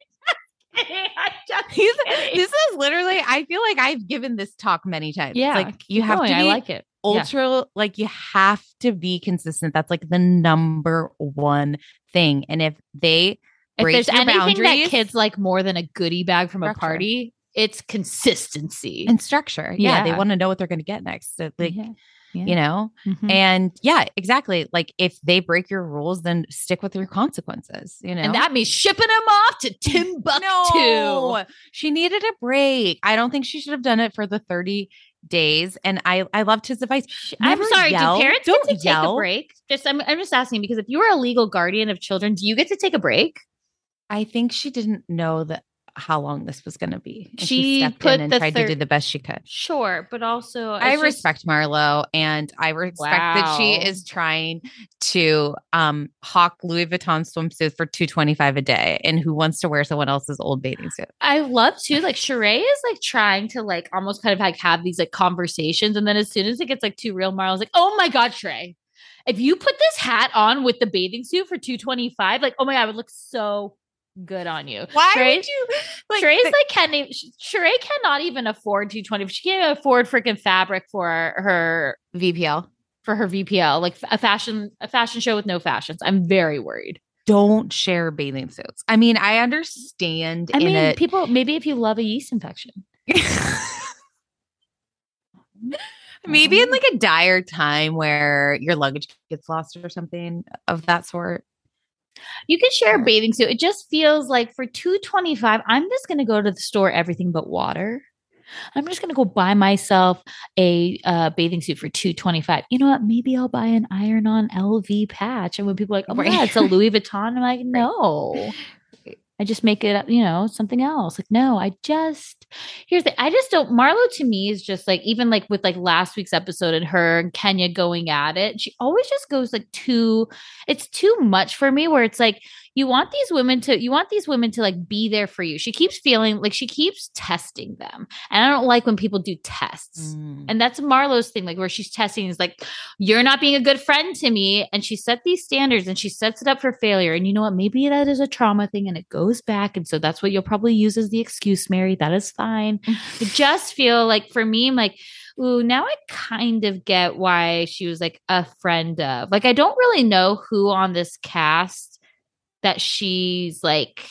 Just
He's, this is literally, I feel like I've given this talk many times.
yeah.
Like you have
going.
to be
I like it. Yeah.
ultra, like you have to be consistent. That's like the number one thing. And if they
If
break
there's
your
anything
boundaries
that kids like more than a goodie bag from a party, it's consistency.
and structure, yeah, they want to know what they're going to get next. So, like,
Yeah.
You know,
Mhm.
and yeah, exactly. Like if they break your rules, then stick with your consequences, you know?
and that means shipping them off to Timbuktu.
No, she needed a break. I don't think she should have done it for the 30 days. And I, I loved his advice.
I'm sorry.
yell.
Do parents
Don't
get to
yell.
take a break? Just I'm, I'm just asking because if you were a legal guardian of children, do you get to take a break?
I think she didn't know that how long this was going to be. And
She
stepped
put
in and tried
thir-
to do the best she could.
Sure, but also
I
just-
respect Marlo and I respect that she is trying to um hawk Louis Vuitton swimsuits for 225 a day and who wants to wear someone else's old bathing suit.
I love too. Like Sheree is like trying to like almost kind of like have these like conversations, and then as soon as it gets like too real, Marlo's like, "Oh my god, Sheree, if you put this hat on with the bathing suit for two twenty five, like oh my god, it would look so good on you."
Why
Sheree-
would you like
Sheree's
the-
like can't Sheree cannot even afford two twenty. She can't afford freaking fabric for her
VPL?
for her VPL, like a fashion a fashion show with no fashions. I'm very worried.
Don't share bathing suits. I mean, I understand
I mean,
a
people maybe if you love a yeast infection.
maybe in mm-hmm. like a dire time where your luggage gets lost or something of that sort.
You can share a bathing suit. It just feels like for 225, I'm just gonna go to the store everything but water. I'm just gonna go buy myself a uh, bathing suit for 225. You know what? Maybe I'll buy an iron on LV patch. And when people are like, oh my
Right.
god, it's a Louis Vuitton, I'm like, no. I just make it, up, you know, something else. Like, no, I just here's the I just don't Marlo to me is just like even like with like last week's episode and her and Kenya going at it, she always just goes like too it's too much for me where it's like you want these women to you want these women to like be there for you. She keeps feeling like she keeps testing them. And I don't like when people do tests.
Mm.
And that's Marlo's thing, like where she's testing is like, you're not being a good friend to me. And she set these standards and she sets it up for failure. And you know what? Maybe that is a trauma thing and it goes back. And so that's what you'll probably use as the excuse, Mary. That is fine. I just feel like for me, I'm like, ooh, now I kind of get why she was like a friend of. Like, I don't really know who on this cast that she's like,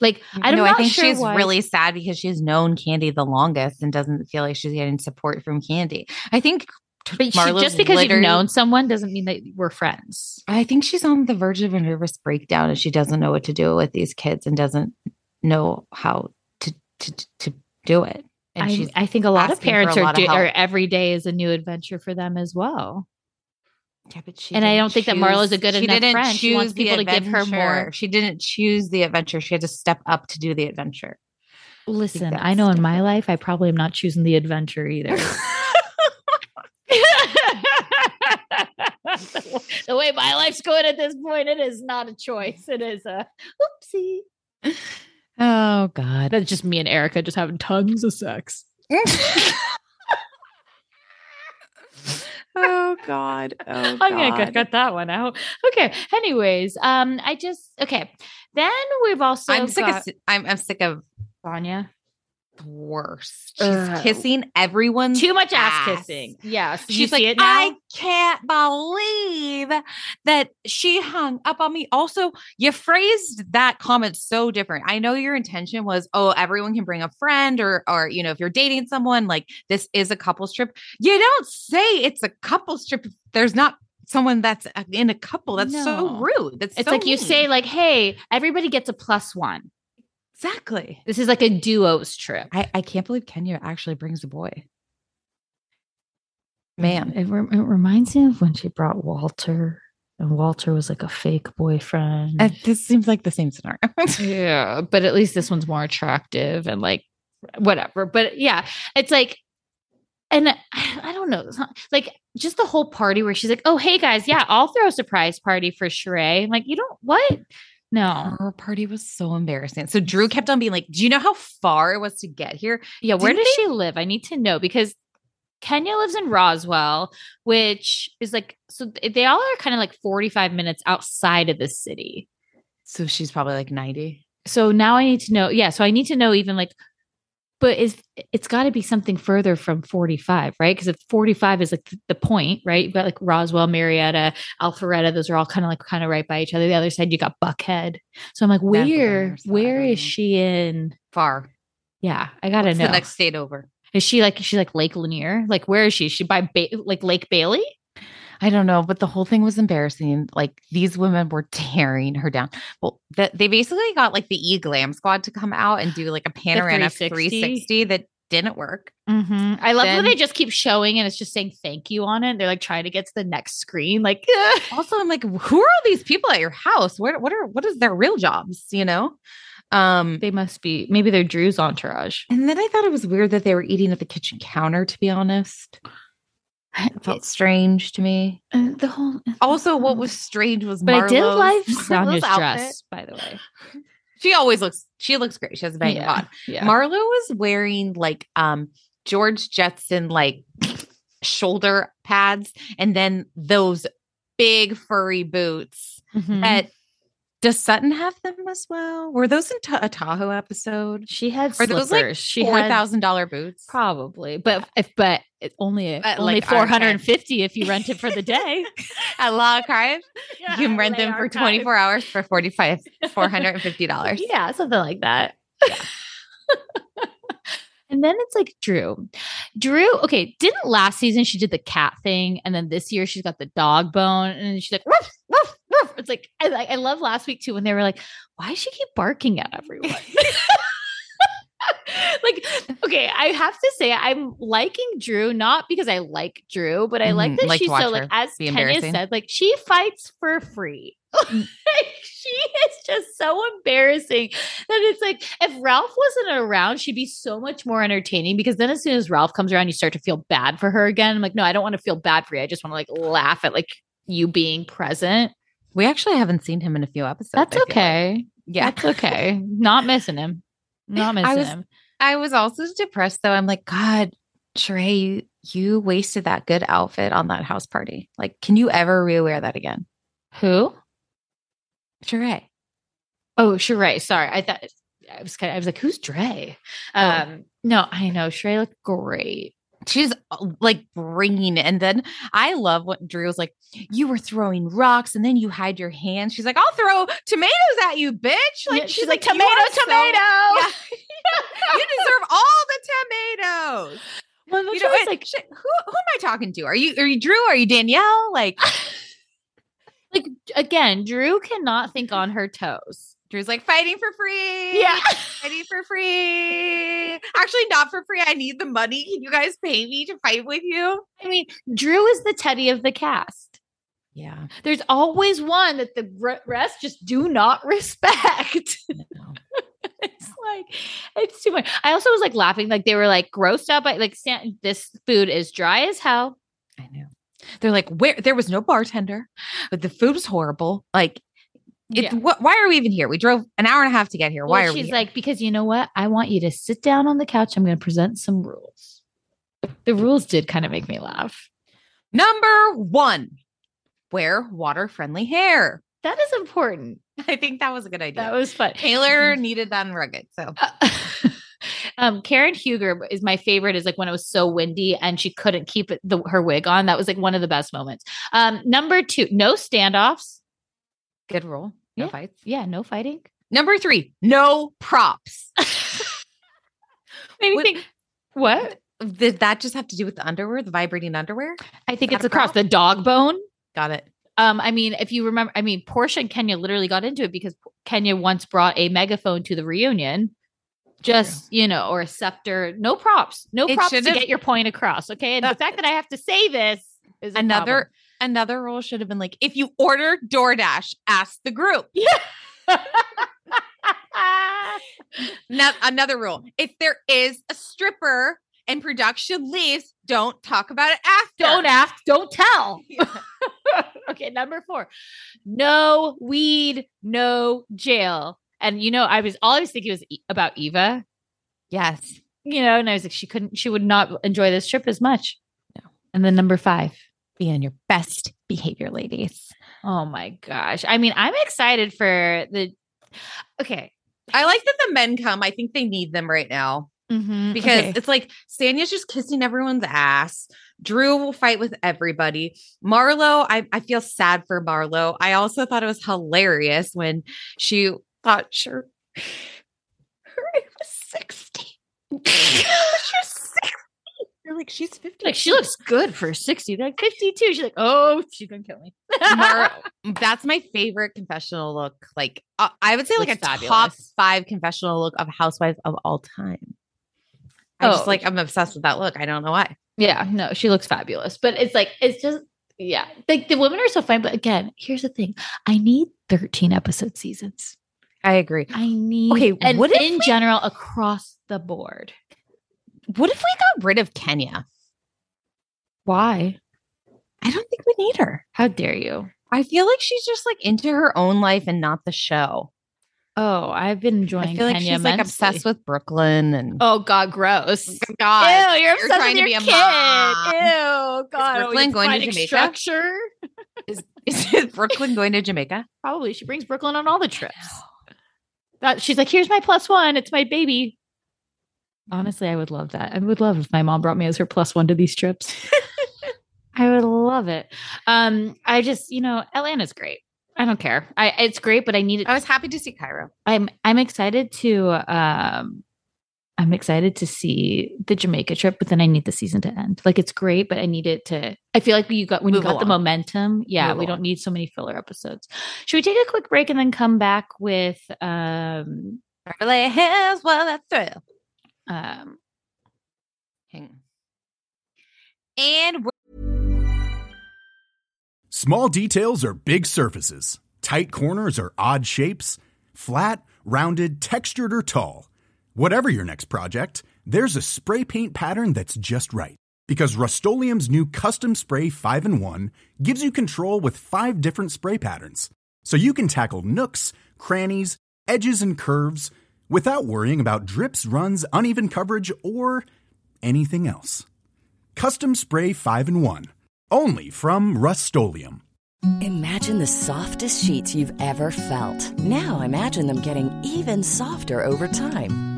like I don't.
know. I think
sure
she's
why.
really sad because she's known Kandi the longest and doesn't feel like she's getting support from Kandi. I think
But she, just because you've known someone doesn't mean that we're friends.
I think she's on the verge of a nervous breakdown and she doesn't know what to do with these kids and doesn't know how to to to do it. And
I, I think a lot of parents
a
are,
lot of
do, are every day is a new adventure for them as well.
Yeah, but she
And I don't think that Marlo's a good
she
enough
didn't
friend. She wants people to give her more-
She didn't choose the adventure. She had to step up to do the adventure.
Listen, I
that's
know in my life, I probably am not choosing the adventure either. the way my life's going at this point, it is not a choice. It is a oopsie.
oh God.
That's just me and Erica just having tons of sex.
Oh God. Oh
I'm gonna cut- cut that one out. Okay. Anyways, um, I just okay. Then we've also
I'm sick
got
of I'm I'm sick of Sanya. Worst. She's
Ugh.
kissing everyone.
Too much ass, kissing. Yeah. So you
She's
see
like,
it now.
I can't believe that she hung up on me. Also, you phrased that comment so different. I know your intention was, oh, everyone can bring a friend, or or you know, if you're dating someone, like this is a couples trip. You don't say it's a couples trip there's not someone that's uh, in a couple. That's so rude. That's
it's
so
like you say, like, hey, everybody gets a plus one.
Exactly.
This is like a duos trip.
I, I can't believe Kenya actually brings a boy. Man,
it, re- it reminds me of when she brought Walter, and Walter was like a fake boyfriend.
Uh, this seems like the same scenario.
yeah, but at least this one's more attractive and like whatever. But yeah, it's like, and I, I don't know, not- like just the whole party where she's like, "Oh, hey guys, yeah, I'll throw a surprise party for Sheree." I'm like, you don't what? No,
Her party was so embarrassing. So Drew kept on being like, Do you know how far it was to get here?
yeah. Where
Didn't
does she live? I need to know because Kenya lives in Roswell, which is like so they all are kind of like 45 minutes outside of the city.
So she's probably like 90.
so now I need to know. Yeah, so I need to know even like, but is it's got to be something further from forty five, right? Because if forty five is like th- the point, right? You've got like Roswell, Marietta, Alpharetta; those are all kind of like kind of right by each other. The other side, you got Buckhead. So I'm like, where
or so, I
where is she in?
Far.
Yeah, I gotta
What's
know.
the next state over?
is she like is she like Lake Lanier? Like where is she? Is she by ba- like Lake Bailey?
I don't know, but the whole thing was embarrassing. Like these women were tearing her down. Well, the, they basically got like the E Glam Squad to come out and do like a panoramic
360?
360 that didn't work.
Mm-hmm. I love
Then-
when they just keep showing and it's just saying thank you on it. They're like trying to get to the next screen, like.
Also, I'm like, who are all these people at your house? What what are what is their real jobs? You know? Um,
They must be maybe they're Drew's entourage.
and then I thought it was weird that they were eating at the kitchen counter, to be honest. It felt strange to me.
Uh, the whole
Also, what was strange was
but I did
Marlo's-
like
Marlo's
Sanya's
outfit.
dress, by the way.
She always looks she looks great. She has a bang
yeah,
on.
yeah.
Marlo was wearing like um George Jetson like shoulder pads and then those big furry boots
Mhm.
that does Sutton have them as well? Were those in Ta- a Tahoe episode?
she had
Are those
slippers.
like
she
four
had
thousand dollar boots?
probably, but if but only
But,
only
like,
four hundred and fifty if you rent it for the day.
At La Archive, you can rent them for twenty four hours for forty five four hundred and fifty dollars.
Yeah, something like that. And then it's like Drew. Drew, okay, didn't last season she did the cat thing, and then this year she's got the dog bone, and she's like, woof, woof, woof. It's like I, like, I love last week too when they were like, why does she keep barking at everyone? like, okay, I have to say I'm liking Drew, not because I like Drew, but I like
Mhm,
that
like
she's so like as
be
Kenya said, like she fights for free. Like, she is just so embarrassing that it's like if Ralph wasn't around, she'd be so much more entertaining because then as soon as Ralph comes around, you start to feel bad for her again. I'm like, no, I don't want to feel bad for you. I just want to like laugh at like you being present.
We actually haven't seen him in a few episodes.
That's
I feel like.
okay.
Yeah.
That's okay. Not missing him. Not
I
missing
was-
him.
I was also depressed though. I'm like, God, Trey, you, you wasted that good outfit on that house party. Like, can you ever rewear that again?
Who?
Trey.
Oh, Sheree. Sorry. I thought I was kind of, I was like, who's Dre? Um, no, I know. Sheree looked great.
She's uh, like bringing it. And then I love what Drew was like, you were throwing rocks and then you hide your hands. She's like, I'll throw tomatoes at you, bitch.
Yeah, she's like,
"You
tomato,
are so-
tomato.
Yeah. you deserve all the tomatoes.
Well,
You know,
like,
who, who am I talking to? Are you are you Drew? Are you Danielle? Like
like again, Drew cannot think mm-hmm. on her toes.
Drew's like fighting for free.
Yeah.
Fighting for free. Actually, not for free. I need the money. Can you guys pay me to fight with you?
I mean, Drew is the Teddi of the cast.
Yeah.
There's always one that the rest just do not respect. it's like it's too much. I also was like laughing, like they were like grossed out by like this food is dry as hell.
I know. They're like, where there was no bartender, but the food was horrible. Like, it,
Yeah.
what, why are we even here? We drove an hour and a half to get here. why
Well,
are we?
she's like, because you know what? I want you to sit down on the couch. I'm going to present some rules. The rules did kind of make me laugh.
number one, wear water friendly hair.
That is important.
I think that was a good idea.
That was fun.
Taylor needed that in rugged. So
Uh, um, Karen Huger is my favorite. Is like when it was so windy and she couldn't keep it, the, her wig on. That was like one of the best moments. Um, number two, no standoffs.
good rule. No
Yeah.
fights.
Yeah, no fighting.
Number three, no props.
Maybe
What-
think what?
Did that just have to do with the underwear, the vibrating underwear?
I think it's across
prop?
the dog bone.
Got it.
Um, I mean, if you remember, I mean, Porsha and Kenya literally got into it because Kenya once brought a megaphone to the reunion. Just, you know, or a scepter, no props, no
It
props to get your point across. Okay. And the fact that I have to say this is
Another another rule should have been like, if you order DoorDash, ask the group.
yeah.
No, another rule. If there is a stripper and production leaves, don't talk about it after.
don't ask, don't tell. okay, number four. No weed, no jail. And you know, I was all I was thinking was about Eva.
Yes.
you know, and I was like, she couldn't, she would not enjoy this trip as much. No. And then number five,
Be on your best behavior, ladies.
oh my gosh. I mean, I'm excited for the, okay.
I like that the men come. I think they need them right now
Mm-hmm.
because it's like Sanya's just kissing everyone's ass. Drew will fight with everybody. Marlo, I, I feel sad for Marlo. I also thought it was hilarious when she thought sure her was 60. she's 60. You're like, she's 50.
like, she looks good for 60, They're like 52. She's like, oh, she's going to kill me.
Mar- that's my favorite confessional look. Like uh, I would say, like a
Looks
top five confessional look of housewives of all time. I
Oh.
just like I'm obsessed with that look. I don't know why.
yeah, no, she looks fabulous. But it's like, it's just, yeah, like the women are so fine. But again, here's the thing I need 13 episode seasons.
I agree.
I need,
Okay,
and
what
in
we-
general, across the board.
What if we got rid of Kenya?
Why?
I don't think we need her.
How dare you?
I feel like she's just like into her own life and not the show.
Oh, I've been enjoying
I feel like
Kenya
she's like obsessed with Brooklyn and
Oh God, gross!
Oh God.
Ew, you're, obsessed
trying
with
to be a
kid.
mom.
Ew, God. oh,
Brooklyn
you're
going to Jamaica?
Structure.
Is, is Brooklyn going to Jamaica?
Probably. She brings Brooklyn on all the trips. That she's like, here's my plus one. It's my baby. Honestly, I would love that. I would love if my mom brought me as her plus one to these trips. I would love it. Um, I just, you know, Atlanta's great. I don't care. I it's great, but I need it.
I was happy to see Cairo.
I'm I'm excited to um I'm excited to see the Jamaica trip, but then I need the season to end. Like it's great, but I need it to I feel like you got when
Move
you got the momentum, yeah,
Move
we don't need so many filler episodes. Should we take a quick break and then come back with um
Beverly Hills, well, that's thrill.
um
Hang. And we're
Small details are big surfaces. Tight corners are odd shapes. Flat, rounded, textured, or tall. Whatever your next project, there's a spray paint pattern that's just right. Because Rust new Custom Spray 5 in 1 gives you control with five different spray patterns. so you can tackle nooks, crannies, edges, and curves without worrying about drips, runs, uneven coverage, or anything else. Custom Spray 5 and 1. Only from Rust
Imagine the softest sheets you've ever felt. Now imagine them getting even softer over time.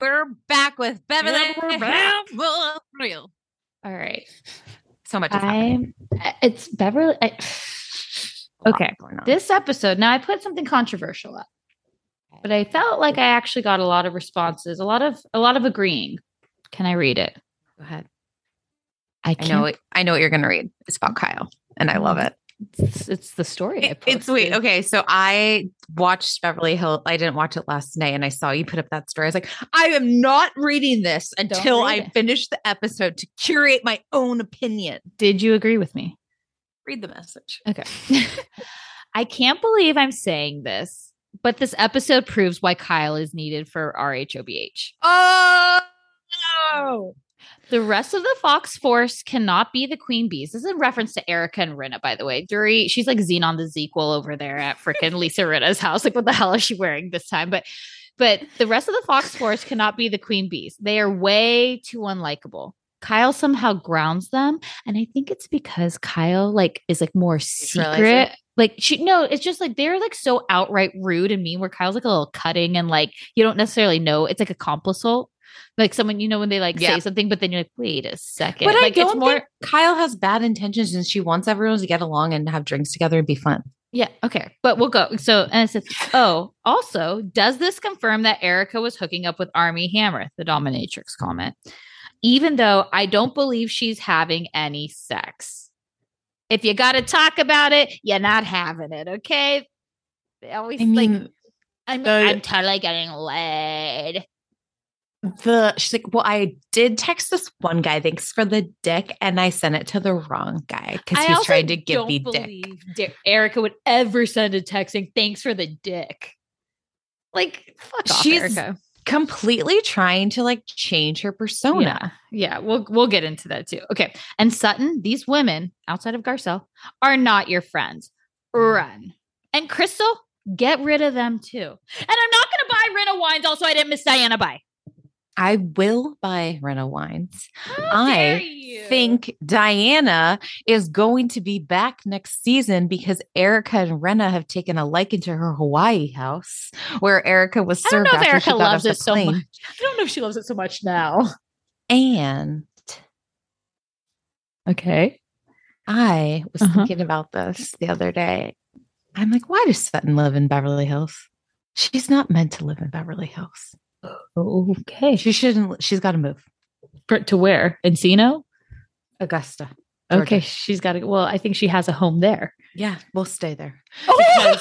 We're back with Beverly.
we're back. All right.
So much. is.
I'm uh, it's Beverly. I,
A lot
okay. This episode, now I put something controversial up, but I felt like I actually got a lot of responses, a lot of a lot of agreeing. Can I read it?
Go ahead.
I
I know. It, I know what you're going to read. It's about Kyle, and I love it.
It's, it's the story.
It- it's sweet. Okay, so I watched Beverly Hill. I didn't watch it last night, and I saw you put up that story. I was like, I am not reading this until
read
I
it.
finish the episode to curate my own opinion.
Did you agree with me?
Read the message.
Okay. I can't believe I'm saying this, but this episode proves why Kyle is needed for RHOBH.
Oh,
The rest of the Fox Force cannot be the queen bees. This is in reference to Erica and Rinna, by the way. Dury, she's like Zenon the Zequel over there at frickin' Lisa Rinna's house. Like, what the hell is she wearing this time? But but the rest of the Fox Force cannot be the queen bees. They are way too unlikable. Kyle somehow grounds them. And I think it's because Kyle like is like more secret. Like she no, it's just like they're like so outright rude and mean where Kyle's like a little cutting and like you don't necessarily know. It's like a complisol. Like someone, you know, when they like
Yeah.
say something, but then you're like, wait a second.
but I don't
it's more
think Kyle has bad intentions, and she wants everyone to get along and have drinks together and be fun.
Yeah, okay. But we'll go. So and it says, oh, also, does this confirm that Erica was hooking up with Armie Hammer? The dominatrix comment. Even though I don't believe she's having any sex. If you gotta talk about it, you're not having it, okay? They always
I
like I'm,
the-
I'm totally getting laid.
The she's like, well, I did text this one guy, thanks for the dick, and I sent it to the wrong guy because he's trying to give me dick.
believe Di- Erica would ever send a text saying thanks for the dick. Like, fuck off,
She's
Erica.
Completely trying to like change her persona.
Yeah, yeah, we'll we'll get into that too. Okay, and Sutton, these women outside of Garcelle are not your friends. Mm. Run, and Crystal, get rid of them too. And I'm not going to buy Rinna wines. Also, I didn't miss Diana buy.
I will buy Rinna wines.
How dare
I
you.
think Diana is going to be back next season because Erica and Rinna have taken a liking to her Hawaii house where Erica was
I don't know if
after she
Erica loves it so
plane.
much. I don't know if she loves it so much now.
And
Okay.
I was
Uh-huh.
thinking about this the other day. I'm like, why does Sutton live in Beverly Hills? She's not meant to live in Beverly Hills.
Okay.
She shouldn't. She's got to move.
For, to where? Encino?
Augusta.
Okay, she's got to. Well, I think she has a home there.
Yeah, we'll stay there
Oh,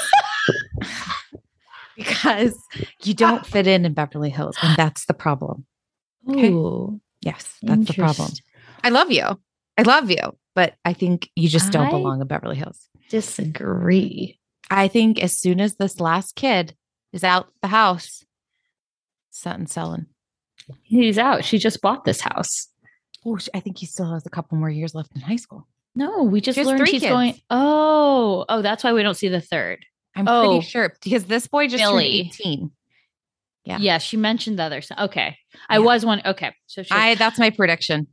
because you don't ah! fit in in Beverly Hills, and that's the problem. Okay.
Ooh,
Yes, that's the problem. I love you. I love you, but I think you just don't
I-
belong in Beverly Hills.
Disagree.
I think as soon as this last kid is out the house, Sutton's selling.
He's out. She just bought this house.
Oh, I think he still has a couple more years left in high school.
No, we just learned he's
kids.
going. Oh, oh, that's why we don't see the third.
I'm
Oh.
pretty sure because this boy just
Billy.
turned 18. Yeah.
Yeah, she mentioned the other son. Okay, I
Yeah.
was one. Okay, so she,
I that's my prediction.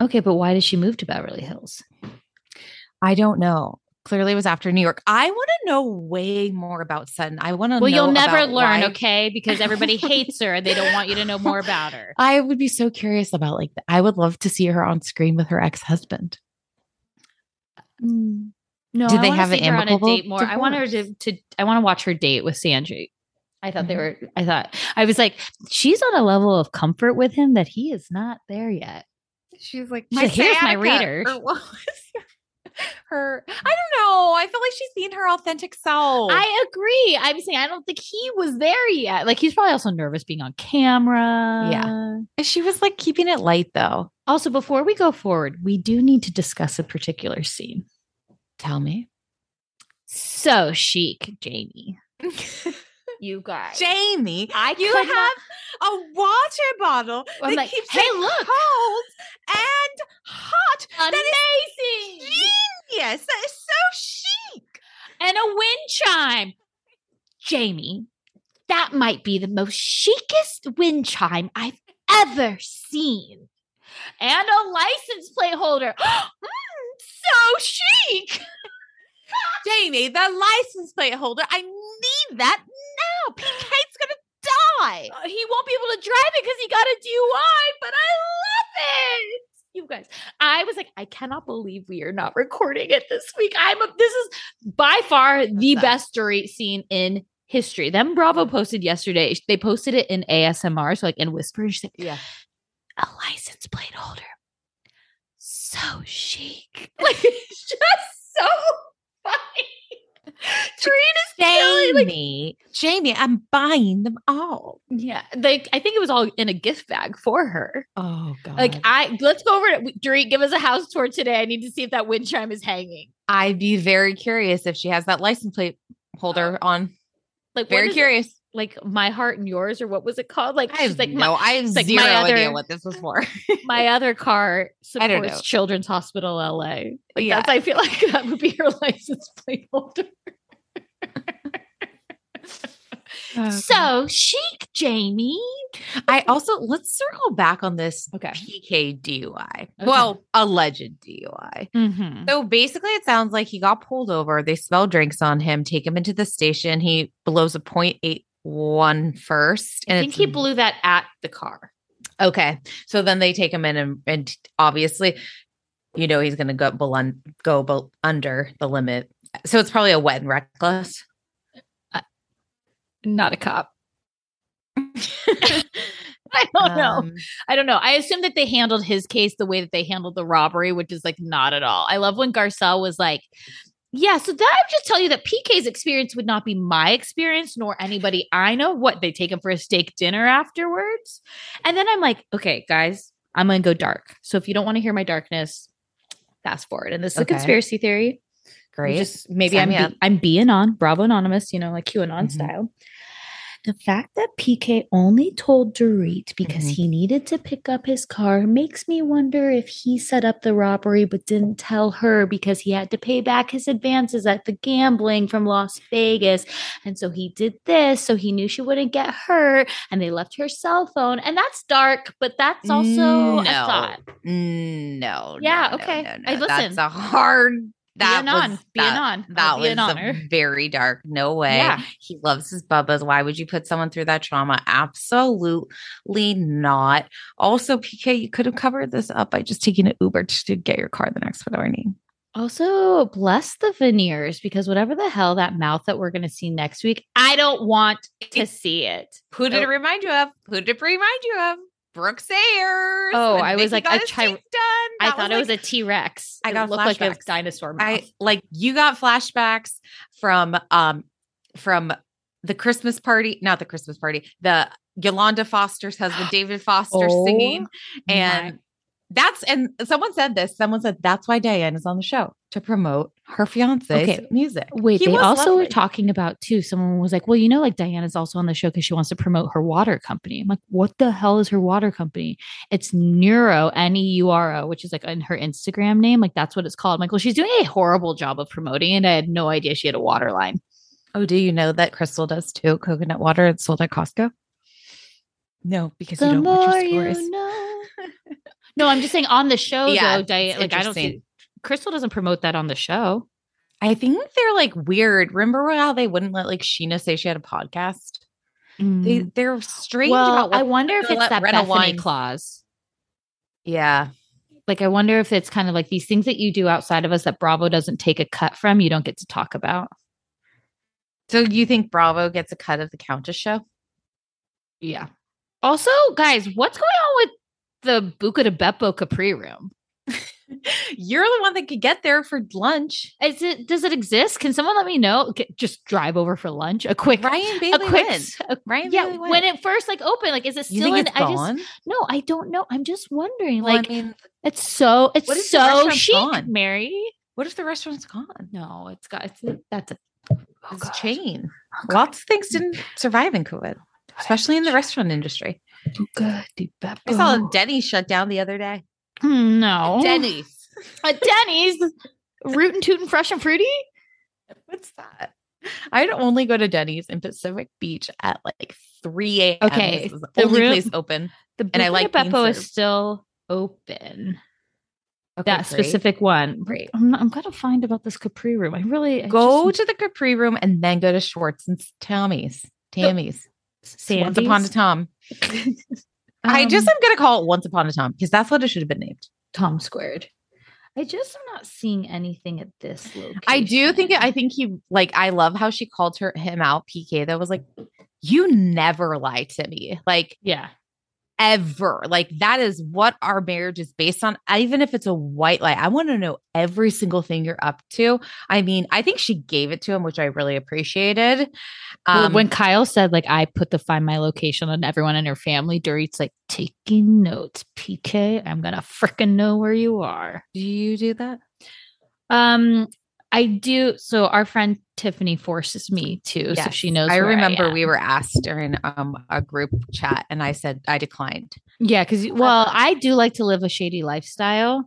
okay, but why did she move to Beverly Hills?
I don't know. Clearly it was after New York. I want to know way more about Sutton. I want to
Well, you'll never
about
learn,
why-
okay? Because everybody hates her. and They don't want you to know more about her.
I would be so curious about like I would love to see her on screen with her ex-husband.
Mm. No,
do
I
they have an
see her on a
amicable
date more. I want her to, to. I want to watch her date with Sanjay. I thought they
Mhm.
were. I thought I was like, she's on a level of comfort with him that he is not there yet.
She's like,
She's like, "Here's my
sciatica,"
reader.
or what was her? I don't know. I feel like she's being her authentic self.
I agree. I'm saying I don't think he was there yet. Like he's probably also nervous being on camera.
Yeah. she was like keeping it light though.
Also, before we go forward, we do need to discuss a particular scene.
Tell me,
So chic, Jamie. You guys.
Jamie.
I
you have
not-
a water bottle
I'm
that
like,
keeps
"Hey,
it
look."
cold and hot. That
Amazing.
genius. That is so chic.
and a wind chime. Jamie, that might be the most chicest wind chime I've ever seen. And a license plate holder. Mm, so chic.
Jamie, the license plate holder. I need that now. PK's gonna die.
Uh, he won't be able to drive it because he got a DUI, but I love it. You guys, I was like, I cannot believe we are not recording it this week. I'm a, this is by far the
that?
best date scene in history. Them Bravo posted yesterday. They posted it in ASMR, so like in whisper. She said,
Yeah.
a license plate holder. So chic. Like it's just so. Trina's killing like
Jamie, Jamie, I'm buying them all.
yeah, like I think it was all in a gift bag for her.
Oh God.
Like I let's go over to Dorit, give us a house tour today. I need to see if that wind chime is hanging.
I'd be very curious if she has that license plate holder uh, on.
Like
Very
curious. it? Like my heart and yours, or what was it called? Like
I
she's
have
like
no, I have
like
zero
my
idea
other-
what this was for.
my, other car supports. Children's Hospital LA. Like
Yeah.
that's I feel like that would be her license plate holder. So chic, Jamie.
I also let's circle back on this
Okay.
PK DUI. Well, alleged DUI.
Mm-hmm.
So basically, it sounds like he got pulled over. They smell drinks on him, take him into the station. He blows a 0.81 first.
I think he blew that at the car.
Okay. So then they take him in and, and obviously, you know, he's going to go, below, go bel- under the limit. So it's probably a wet and reckless.
Not a cop. I don't know.
Um,
I don't know. I assume that they handled his case the way that they handled the robbery, which is like not at all. I love when Garcelle was like, yeah, so that I would just tell you that PK's experience would not be my experience, nor anybody I know. What they take him for a steak dinner afterwards. And then I'm like, okay, guys, I'm gonna go dark. So if you don't want to hear my darkness, fast forward. And this is
Okay.
a conspiracy theory.
great.
Just maybe
Sign
I'm be- I'm being on Bravo Anonymous, you know, like QAnon
Mhm.
style. The fact that PK only told Dorit because
Mhm.
he needed to pick up his car makes me wonder if he set up the robbery but didn't tell her because he had to pay back his advances at the gambling from Las Vegas. And so he did this so he knew she wouldn't get hurt and they left her cell phone. And that's dark, but that's also a
No.
thought.
no.
Yeah,
no, no,
okay.
no,
I listen.
That's a hard. That
be an on.
was
Be an
that-
on.
That
be
was
an
a
honor.
very dark. No way.
Yeah.
He loves his bubbas. Why would you put someone through that trauma? Absolutely not. Also, PK, you could have covered this up by just taking an Uber to, get your car the next morning.
Also, bless the veneers because whatever the hell that mouth that we're going to see next week, I don't want to see it.
Who did
Oh.
it remind you of? Who did it remind you of? Brooks Ayers.
Oh, I was like,
got
I
his
try-
teeth done.
I thought it was a T Rex.
I
It
got
looked like a dinosaur mouth.
I like you got flashbacks from um from the Christmas party, not the Christmas party, the Yolanda Foster's husband, David Foster
Oh
singing.
my-
And that's and someone said this. Someone said that's why Diane is on the show to promote her fiance's
Okay.
music.
Wait,
He
they also
lovely.
were talking about too. Someone was like, "Well, you know, like Diana's also on the show because she wants to promote her water company." I'm like, "What the hell is her water company?" It's Neuro, N E U R O, which is like in her Instagram name. Like that's what it's called. I'm like, "Well, she's doing a horrible job of promoting it." I had no idea she had a water line.
Oh, do you know that Crystal does too? Coconut water it's sold at Costco. No, because you don't watch your scores.
know. no, I'm just saying on the show
Yeah,
though. Diana, like I don't see. Crystal doesn't promote that on the show.
I think they're like weird. Remember how they wouldn't let like Sheena say she had a podcast? They they're strange
Mm. well,
about what
I wonder if it's that Bethenny
Wine-
clause.
Yeah.
Like I wonder if it's kind of like these things that you do outside of us that Bravo doesn't take a cut from, you don't get to talk about.
So you think Bravo gets a cut of the Countess show?
Yeah. Also, guys, what's going on with the Buca de Beppo Capri room?
You're the one that could get there for lunch.
Is it does it exist? Can someone let me know? Just drive over for lunch. A quick
Ryan
a
Bailey
quick
went.
s- a-
Ryan
yeah,
Bailey
when
went.
it first like opened, like is it still in I just no, I don't know. I'm just wondering.
Well,
Like
I mean,
it's so it's so chic,
gone?
Mary.
what if the restaurant's gone?
No, it's got it's that's a oh
It's a chain. Oh, Lots of things mm. didn't survive in COVID, especially in the restaurant industry. I saw Denny's shut down the other day.
No
Denny's.
a Denny's, rootin' tootin' fresh and fruity.
What's that? I'd only go to Denny's in Pacific Beach at like 3 a.m.
Okay,
This is the,
the
only
room-
place open.
The
And I like
Beppo is still open.
Okay,
that
great.
specific one. Right. I'm, I'm gonna find about this Capri room. I really I
Go
just-
to the Capri Room and then go to Schwartz and Tammy's. Tammy's. Once upon a
Sandy's?
I just
Um,
am gonna call it Once Upon a Tom because that's what it should have been named.
Tom squared. I just am not seeing anything at this location.
I do think I think he like I love how she called her him out. PK that was like, you never lie to me, like
yeah.
Ever. Like that is what our marriage is based on. Even if it's a white lie, I want to know every single thing you're up to. I mean, I think she gave it to him, which I really appreciated. Um,
when Kyle said like I put the find my location on everyone in her family, Dorit's like taking notes. PK, I'm gonna freaking know where you are.
do you do that?
Um, I do. So our friend Tiffany forces me to, so she knows.
I remember
am.
we were asked during um a group chat, and I said I declined.
Yeah, because well, I do like to live a shady lifestyle.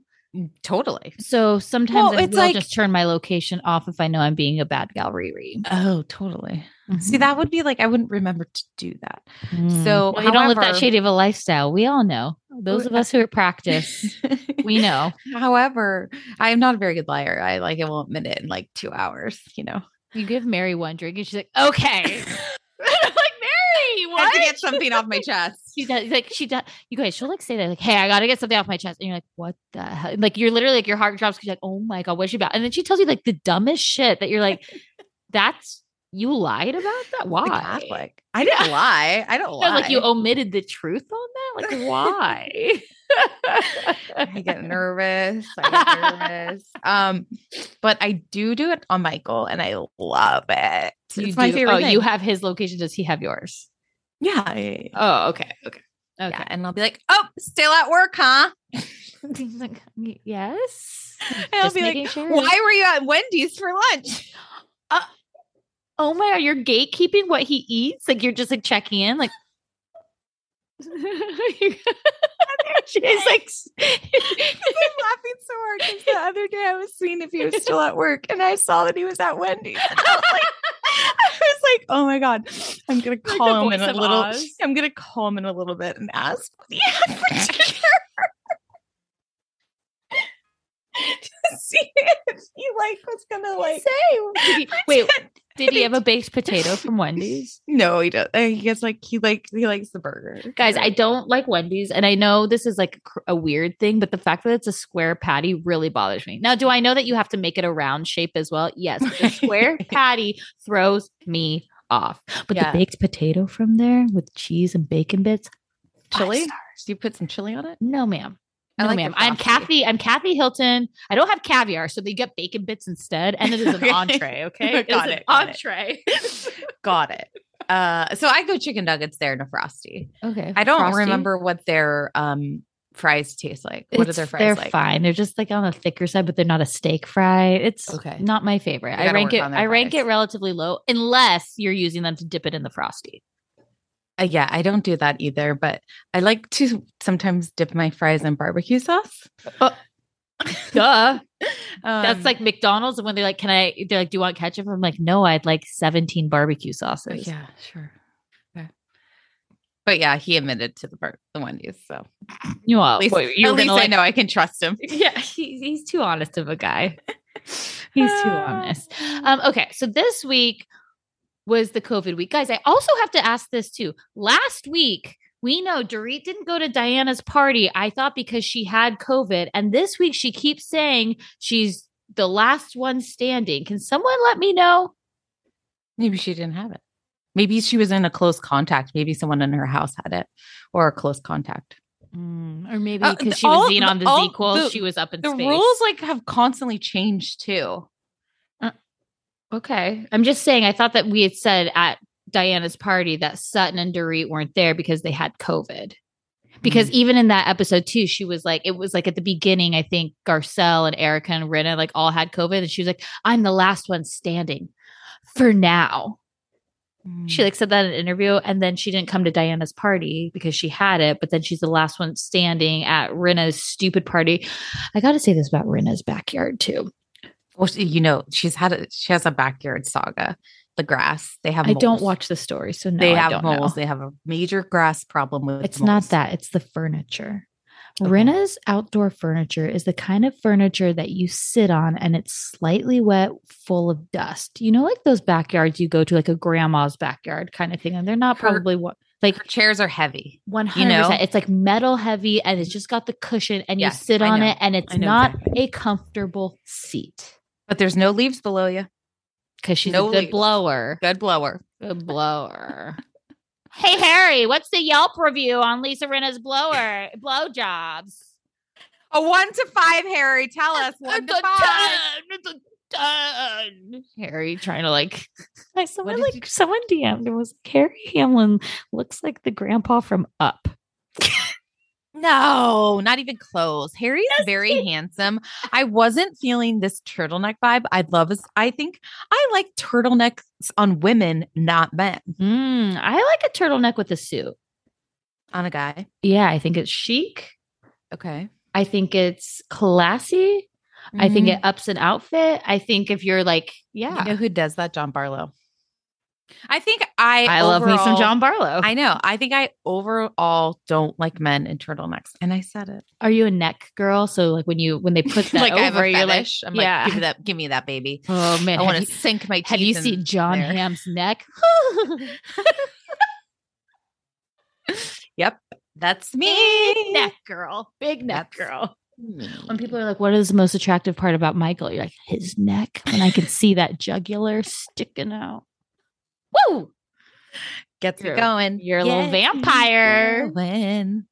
Totally.
So sometimes
Well,
I will
like-
just turn my location off if I know I'm being a bad gal Riri.
Oh, totally.
Mm-hmm.
See, that would be like I wouldn't remember to do that.
Mm.
So,
Well, you don't live that shady of a lifestyle. We all know. Those of us who are practice, we know.
However, I am not a very good liar. I like I won't admit it in like two hours. You know,
You give Mary one drink, and she's like, "Okay." I'm like Mary,
I
what?
have to get something off my chest.
She does like she does. You guys, she'll like say that like, "Hey, I got to get something off my chest," and you're like, "What the hell?" Like you're literally like your heart drops because you're like, "Oh my god, what's she about?" And then she tells you like the dumbest shit that you're like, "That's you lied about that? Why?"
Catholic. I didn't lie. I don't lie.
like you omitted the truth on that. Like why?
I get nervous. I get nervous. Um, but I do do it on Michael, and I love it.
You
it's my
do-
favorite.
Oh, you have his location. Does he have yours?
Yeah, yeah, yeah.
Oh, okay, okay, okay.
Yeah, and I'll be like, "Oh, still at work, huh?"
He's like, yes.
And I'll
Just
be like,
sure.
"Why were you at Wendy's for lunch?"
Uh, oh my god, you're gatekeeping what he eats? Like you're just like checking in, like. She's like,
I'm laughing so hard because the other day I was seeing if he was still at work, and I saw that he was at Wendy's. And I was like, I was like, "Oh my god, I'm gonna call him in a little.
Oz.
I'm gonna call him in a little bit and ask what he had for dinner to see if he like was gonna like
Did he- wait, did he have a baked potato from Wendy's?
No, he does. Uh, he gets like he like he likes the burger,
Guys, I don't like Wendy's, and I know this is like a weird thing, but the fact that it's a square patty really bothers me. Now, do I know that you have to make it a round shape as well? Yes, but the square patty throws me off. But
Yeah.
the baked potato from there with cheese and bacon bits,
chili. Do you put some chili on it?
No, ma'am.
I
No,
like
ma'am. I'm. Kathy. I'm Kathy Hilton. I don't have caviar, so they get bacon bits instead, and it is an
Okay.
entree. Okay, It
Got it, got it.
entree.
Got it. Uh, so I go chicken nuggets there in a frosty.
okay,
I don't
Frosty?
remember what their um fries taste like? What are their fries
They're
like?
fine. They're just like on the thicker side, but they're not a steak fry. It's
Okay.
not my favorite. I rank it. I rank
fries.
it relatively low, unless you're using them to dip it in the frosty.
Uh, yeah, I don't do that either, but I like to sometimes dip my fries in barbecue sauce.
Duh.
Um,
That's like McDonald's And when they're like, "Can I?" They're like, "Do you want ketchup?" I'm like, "No, I'd like 17 barbecue sauces."
yeah, sure. Okay. But yeah, he admitted to the bar- the Wendy's, so
You all,
at least,
wait, you
at least
gonna
I know I can trust him.
yeah, he, he's too honest of a guy. He's too honest. Um, okay, so this week was the COVID week. Guys, I also have to ask this too. Last week, we know Dorit didn't go to Diana's party, I thought because she had COVID. And this week, she keeps saying she's the last one standing. Can someone let me know?
Maybe she didn't have it. Maybe she was in a close contact. Maybe someone in her house had it, or a close contact.
Mm, or maybe
Uh,
because
the-
she was
all-
seen on the
all-
Z-Quels,
the-
she was up in
The
space.
rules like have constantly changed too.
Okay. I'm just saying, I thought that we had said at Diana's party that Sutton and Dorit weren't there because they had COVID. Because mm. even in that episode too, she was like, it was like at the beginning, I think Garcelle and Erica and Rinna like all had COVID. And she was like, I'm the last one standing for now. She mm. like said that in an interview. And then she didn't come to Diana's party because she had it, but then she's the last one standing at Rinna's stupid party. I got to say this about Rinna's backyard too.
Well, she- you know, she's had a she has a backyard saga. The grass they have.
I don't watch the story, so no,
they have moles.
know.
They have a major grass problem with.
It's
moles.
not that, it's the furniture.
Okay.
Outdoor furniture is the kind of furniture that you sit on and it's slightly wet, full of dust. You know, like those backyards you go to, like a grandma's backyard kind of thing. And they're not
Her-
probably what like
chairs are heavy.
100%.
you know?
It's like metal heavy and it's just got the cushion and
Yes,
you sit on it and it's not
exactly.
a comfortable seat
But there's no leaves below you.
because she's
No
a good
leaves.
blower.
Good blower.
Good blower. hey, Harry, what's the Yelp review on Lisa Rinna's blower blowjobs?
A one to five, Harry. Tell us one to
a
five.
10. It's a 10. Harry trying to like I
someone
like
you-
someone DM'd and was like, Harry Hamlin looks like the grandpa from Up.
No, not even close. Harry's very handsome. I wasn't feeling this turtleneck vibe. I love this. I think I like turtlenecks on women, not men.
Mm, I like a turtleneck with a suit.
On a guy.
Yeah, I think it's chic.
Okay.
I think it's classy. I think
Mhm.
it ups an outfit. I think if you're like, yeah,
You know who does that? John Barlow. I think I
I love me some John Barlow.
I know. I think I overall don't like men in turtlenecks. And I said it.
Are you a neck girl? So like when you when they put that
like I have
over,
a
you're like.
I'm
yeah.
like, give me that, give me that baby.
oh man,
I want to sink my teeth.
Have you
in
seen Jon
there.
Hamm's neck?
Yep. That's me.
Big neck girl. Big neck
That's
girl.
me.
When people are like, what is the most attractive part about Michael? You're like, his neck. And I can see that jugular sticking out. Woo!
gets
You're-
going.
you're a little vampire.
going.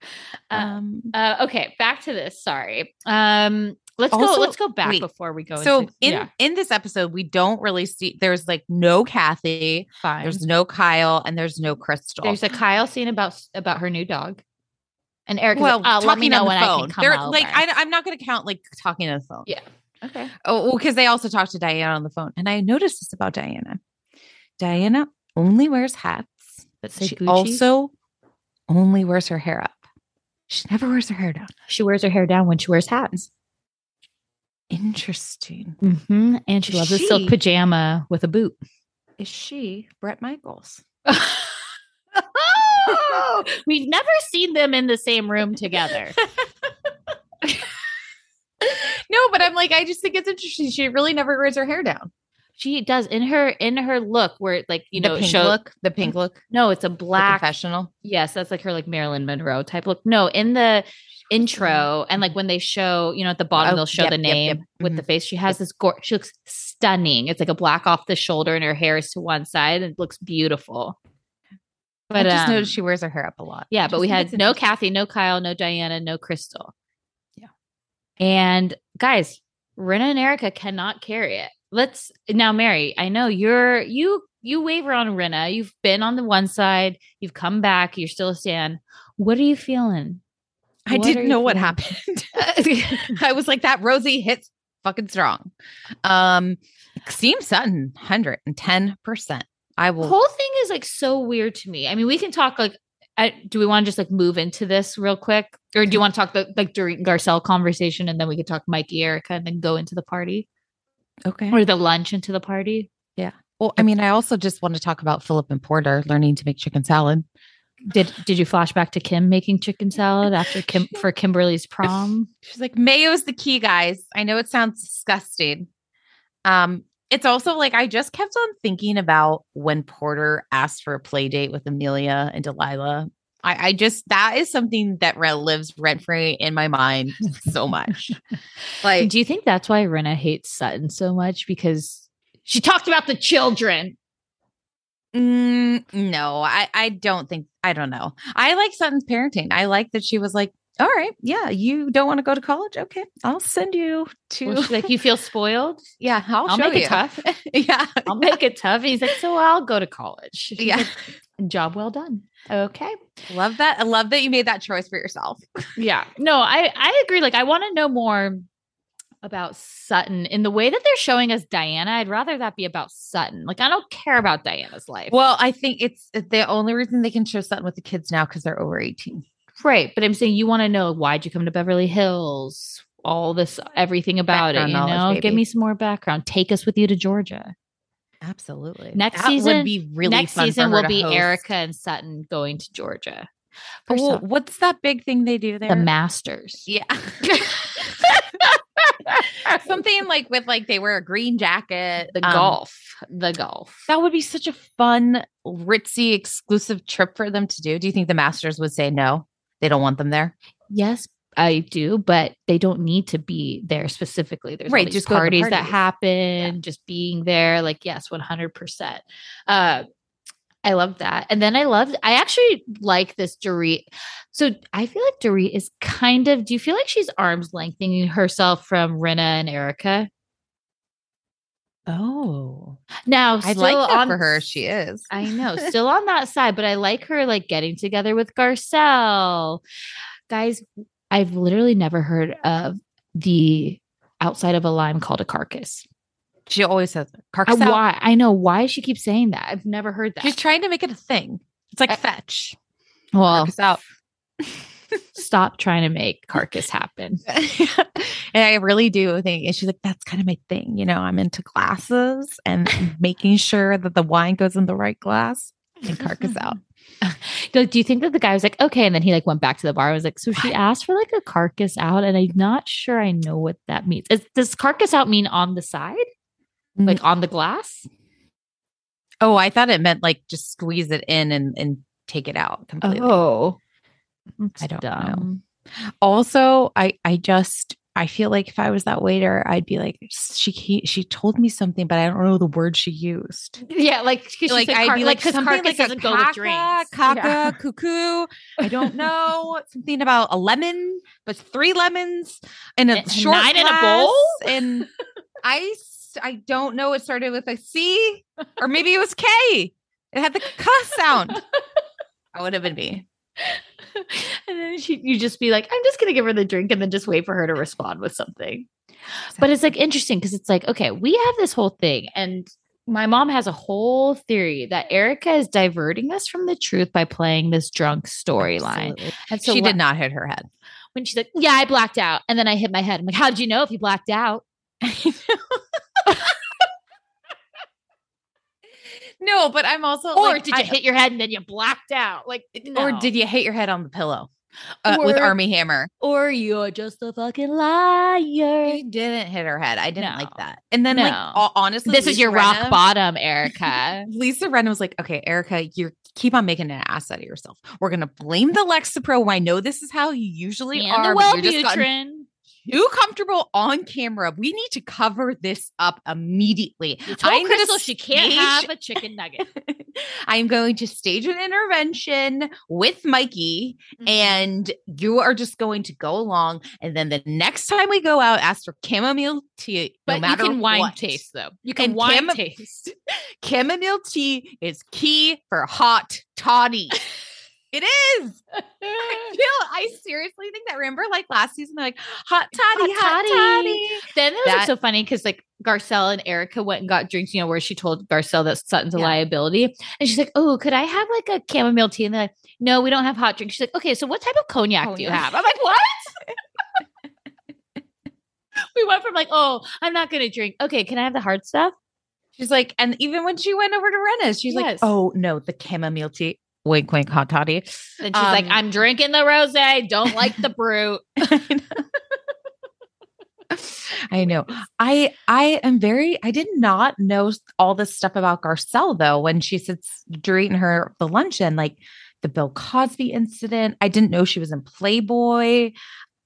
Uh,
Um,
Uh, okay, back to this. Sorry. Um, let's go. Let's go back
wait,
before we go.
so
into,
in
yeah,
in this episode, we don't really see. There's like no Kathy.
fine.
There's no Kyle, and there's no Crystal.
There's a Kyle scene about about her new dog, and Eric.
well,
like, oh, let me know when I can come
They're
over.
like, I, I'm not going to count like talking on the phone.
yeah. Okay.
Oh, because they also talked to Diana on the phone, and I noticed this about Diana. Diana only wears hats.
But say
she
Gucci.
also only wears her hair up. She never wears her hair down.
She wears her hair down when she wears hats.
Interesting.
Mm-hmm. And she loves a silk pajama with a boot.
Is she Bret Michaels?
oh, We've never seen them in the same room together.
No, but I'm like, I just think it's interesting. She really never wears her hair down.
She does in her in her look where it like you know
the
it
pink
show-
look, the pink look,
No, it's a
the
black.
confessional.
Yes, that's like her like Marilyn Monroe type look. No, in the intro and like when they show, you know, at the bottom
Oh,
they'll show
yep,
the name
yep.
with the
Mhm.
face. She has this gore. She looks stunning. It's like a black off the shoulder and her hair is to one side. And it looks beautiful. But
I just
um,
noticed she wears her hair up a lot.
Yeah, but we had no. Kathy, no Kyle, no Diana, no Crystal.
Yeah.
And guys, Rinna and Erica cannot carry it. Let's now, Mary. I know you're you you waver on Rinna. You've been on the one side. You've come back. You're still a stand. What are you feeling?
I
What
didn't know
you
what happened. I was like, that Rosie hits fucking strong. Um, Steam Sutton, 110%. I will.
The whole thing is like so weird to me. I mean, we can talk like. I, do we want to just like move into this real quick, or do you want to talk the like during Garcelle conversation, and then we could talk Mikey, Erica, and then go into the party
okay.
or the lunch into the party? Yeah.
Well, I mean, I also just want to talk about Philip and Porter learning to make chicken salad.
Did Did you flash back to Kim making chicken salad after Kim for Kimberly's prom?
She's like, mayo's the key, guys. I know it sounds disgusting. Um, it's also like I just kept on thinking about when Porter asked for a play date with Amelia and Delilah. I, I just that is something that lives rent free in my mind so much. like,
Do you think that's why Rinna hates Sutton so much because she talked about the children?
mm, no, I I don't think I don't know. I like Sutton's parenting. I like that she was like, all right, yeah, you don't want to go to college, okay, I'll send you to
she like you feel spoiled?
yeah, I'll,
I'll make it tough.
yeah,
I'll make it tough. And he's like, so I'll go to college. She's
Yeah.
like, job well done. Okay.
love that. I love that you made that choice for yourself.
Yeah. No, I I agree. Like I want to know more about Sutton in the way that they're showing us Diana. I'd rather that be about Sutton. Like I don't care about Diana's life.
Well, I think it's the only reason they can show something with the kids now because they're over 18.
right. But I'm saying you want to know why'd you come to Beverly Hills? All this, everything about
Background
it. You know, give me some more background. Take us with you to Georgia.
Absolutely.
Next
That
season-
would be really
Next
fun
season will be
host.
Erica and Sutton going to Georgia. For
well, what's that big thing they do there?
the Masters.
yeah. Something like with like they wear a green jacket.
The
um,
golf. The golf.
That would be such a fun, ritzy, exclusive trip for them to do. Do you think the Masters would say no? They don't want them there.
Yes, I do, but they don't need to be there specifically. There's all
Right,
these
just go to the
parties, that
parties.
happen, just being there. Like, yes, 100%. Uh, I love that. And then I love, I actually like this Dorit. So I feel like Dorit is kind of, do you feel like she's arms lengthening herself from Rinna and Erica?
Oh,
Now,
I like that
on,
for her. She is.
I know, still on that side, but I like her like getting together with Garcelle. Guys, I've literally never heard of the outside of a lime called a carcass.
She always says it. Carcass out.
why? I know why she keeps saying that. I've never heard that.
She's trying to make it a thing. It's like
I-
fetch.
well,
Carcass out.
stop trying to make carcass happen.
and I really do think, and she's like, that's kind of my thing. You know, I'm into glasses and making sure that the wine goes in the right glass and carcass out.
Do you think that the guy was like, okay, and then he like went back to the bar? and was like, so she asked for like a carcass out, and I'm not sure I know what that means. Is, does carcass out mean on the side, mm. like on the glass?
Oh, I thought it meant like just squeeze it in and, and take it out completely.
Oh,
I don't know. Also, I I just I feel like if I was that waiter, I'd be like, she she told me something, but I don't know the word she used.
Yeah, like
like I'd
car-
be like,
because
something like
doesn't
a
go with drinks.
caca,
Yeah.
cuckoo. I don't know something about a lemon, but three lemons and a
And
short
nine in a bowl?
and ice. I don't know. It started with a C or maybe it was K. It had the cuss sound. that would have been me.
and then she, you just be like, I'm just gonna give her the drink, and then just wait for her to respond with something. But it's like interesting because it's like, okay, we have this whole thing, and my mom has a whole theory that Erica is diverting us from the truth by playing this drunk storyline. And so
she did not hit her head.
When she's like, "Yeah, I blacked out," and then I hit my head. I'm like, "How did you know if you blacked out?"
No, but I'm also
Or
like,
did you
I-
hit your head and then you blacked out? Like,
or did you hit your head on the pillow uh, with Armie Hammer?
Or you're just a fucking liar.
She didn't hit her head. I didn't like that. And then, like,
No.
ho- honestly,
This is
Lisa
your rock bottom, Erica.
Lisa Ren was like, okay, Erica, you keep on making an ass out of yourself. We're going to blame the Lexapro. I know this is how you usually
and
are.
the
but you're just gotten
Wellbutrin.
Too comfortable on camera. We need to cover this up immediately.
You told
I'm
Crystal she can't
stage-
have a chicken nugget.
I'm going to stage an intervention with Mikey,
Mm-hmm.
and you are just going to go along. And then the next time we go out, ask for chamomile tea.
But
no matter
you can wine
what.
taste though. You can
And
wine taste.
Chamomile tea is key for hot toddy. It is. I feel. I seriously think that. Remember, like last season, they're like hot toddy, hot, toddy.
Then it was
That-
so funny because like Garcelle and Erica went and got drinks, you know, where she told Garcelle that Sutton's a
Yeah.
liability. And she's like, Oh, could I have like a chamomile tea? And they're like, No, we don't have hot drinks. She's like, Okay, so what type of cognac do you have? I'm like, What? we went from like, Oh, I'm not gonna drink. Okay, can I have the hard stuff?
She's like, and even when she went over to Rinna's, she's like, oh no, the chamomile tea. Wink, wink, hot toddy.
And she's like,
Um,
I'm drinking the rose, don't like the brut.
I know. I I am very I did not know all this stuff about Garcelle though when she sits during her the luncheon, like the Bill Cosby incident. I didn't know she was in Playboy.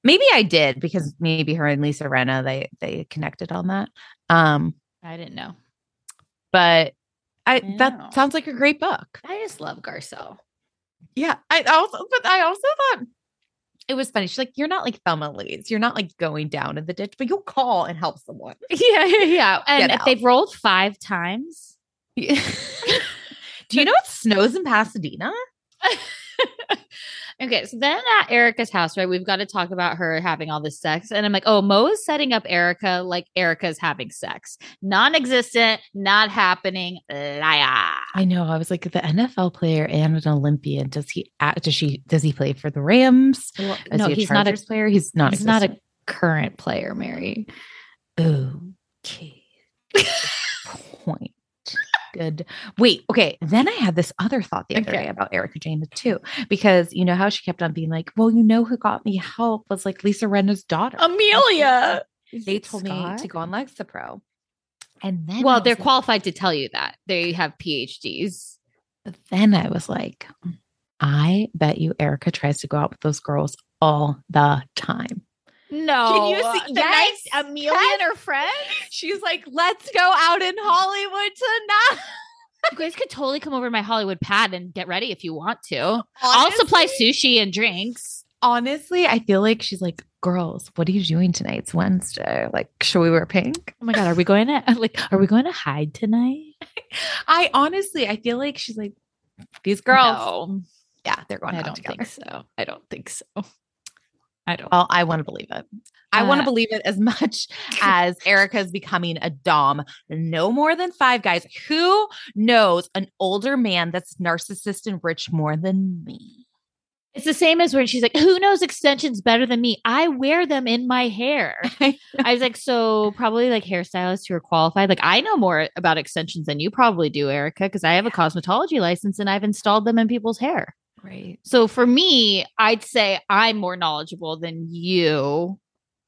Maybe I did because maybe her and Lisa Rinna they they connected on that. Um,
I didn't know.
but I
Yeah.
that sounds like a great book.
I just love Garcelle.
Yeah. I also but I also thought it was funny. She's like, You're not like Thelma Louise. You're not like going down in the ditch, but you'll call and help someone.
Yeah, yeah, yeah. And if they've rolled five times,
Do you know it snows in Pasadena?
Okay, so then at Erica's house, right? We've got to talk about her having all this sex. And I'm like, oh, Mo is setting up Erica like Erica's having sex. Non existent, not happening, liar.
I know. I was like, the NFL player and an Olympian. Does he act? Does she? Does he play for the Rams?
Well, no,
he
he's not a
player. He's not.
he's not a current player, Mary.
Okay. Point. Good. Wait. Okay. Then I had this other thought the other
Okay.
day about Erika Jayne too, because you know how she kept on being like, "Well, you know who got me help was like Lisa Rinna's daughter,
Amelia.
They told me to go on Lexapro, and then
Well, they're
like-
qualified to tell you that. They have PhDs.
But then I was like, I bet you Erica tries to go out with those girls all the time.
No.
Can you see-
the
yes,
nice Amelia and her friends?
She's like, let's go out in Hollywood tonight.
You guys could totally come over to my Hollywood pad and get ready if you want to. I'll supply sushi and drinks.
Honestly, I feel like she's like, girls, what are you doing tonight? It's Wednesday. Like, should we wear pink?
Oh my god, are we going to like are we going to hide tonight?
I honestly, I feel like she's like, these girls.
No,
Yeah, they're going
I
out
don't
together.
think so. I don't think so. I don't.
Well, I want to believe it. I want to
Uh,
believe it as much as Erica's becoming a Dom. No more than five guys. Who knows an older man that's narcissist and rich more than me?
It's the same as when she's like, "Who knows extensions better than me? I wear them in my hair." I was like, "So probably like hairstylists who are qualified. Like I know more about extensions than you probably do, Erica, because I have a cosmetology license and I've installed them in people's hair.
Right.
So for me, I'd say I'm more knowledgeable than you.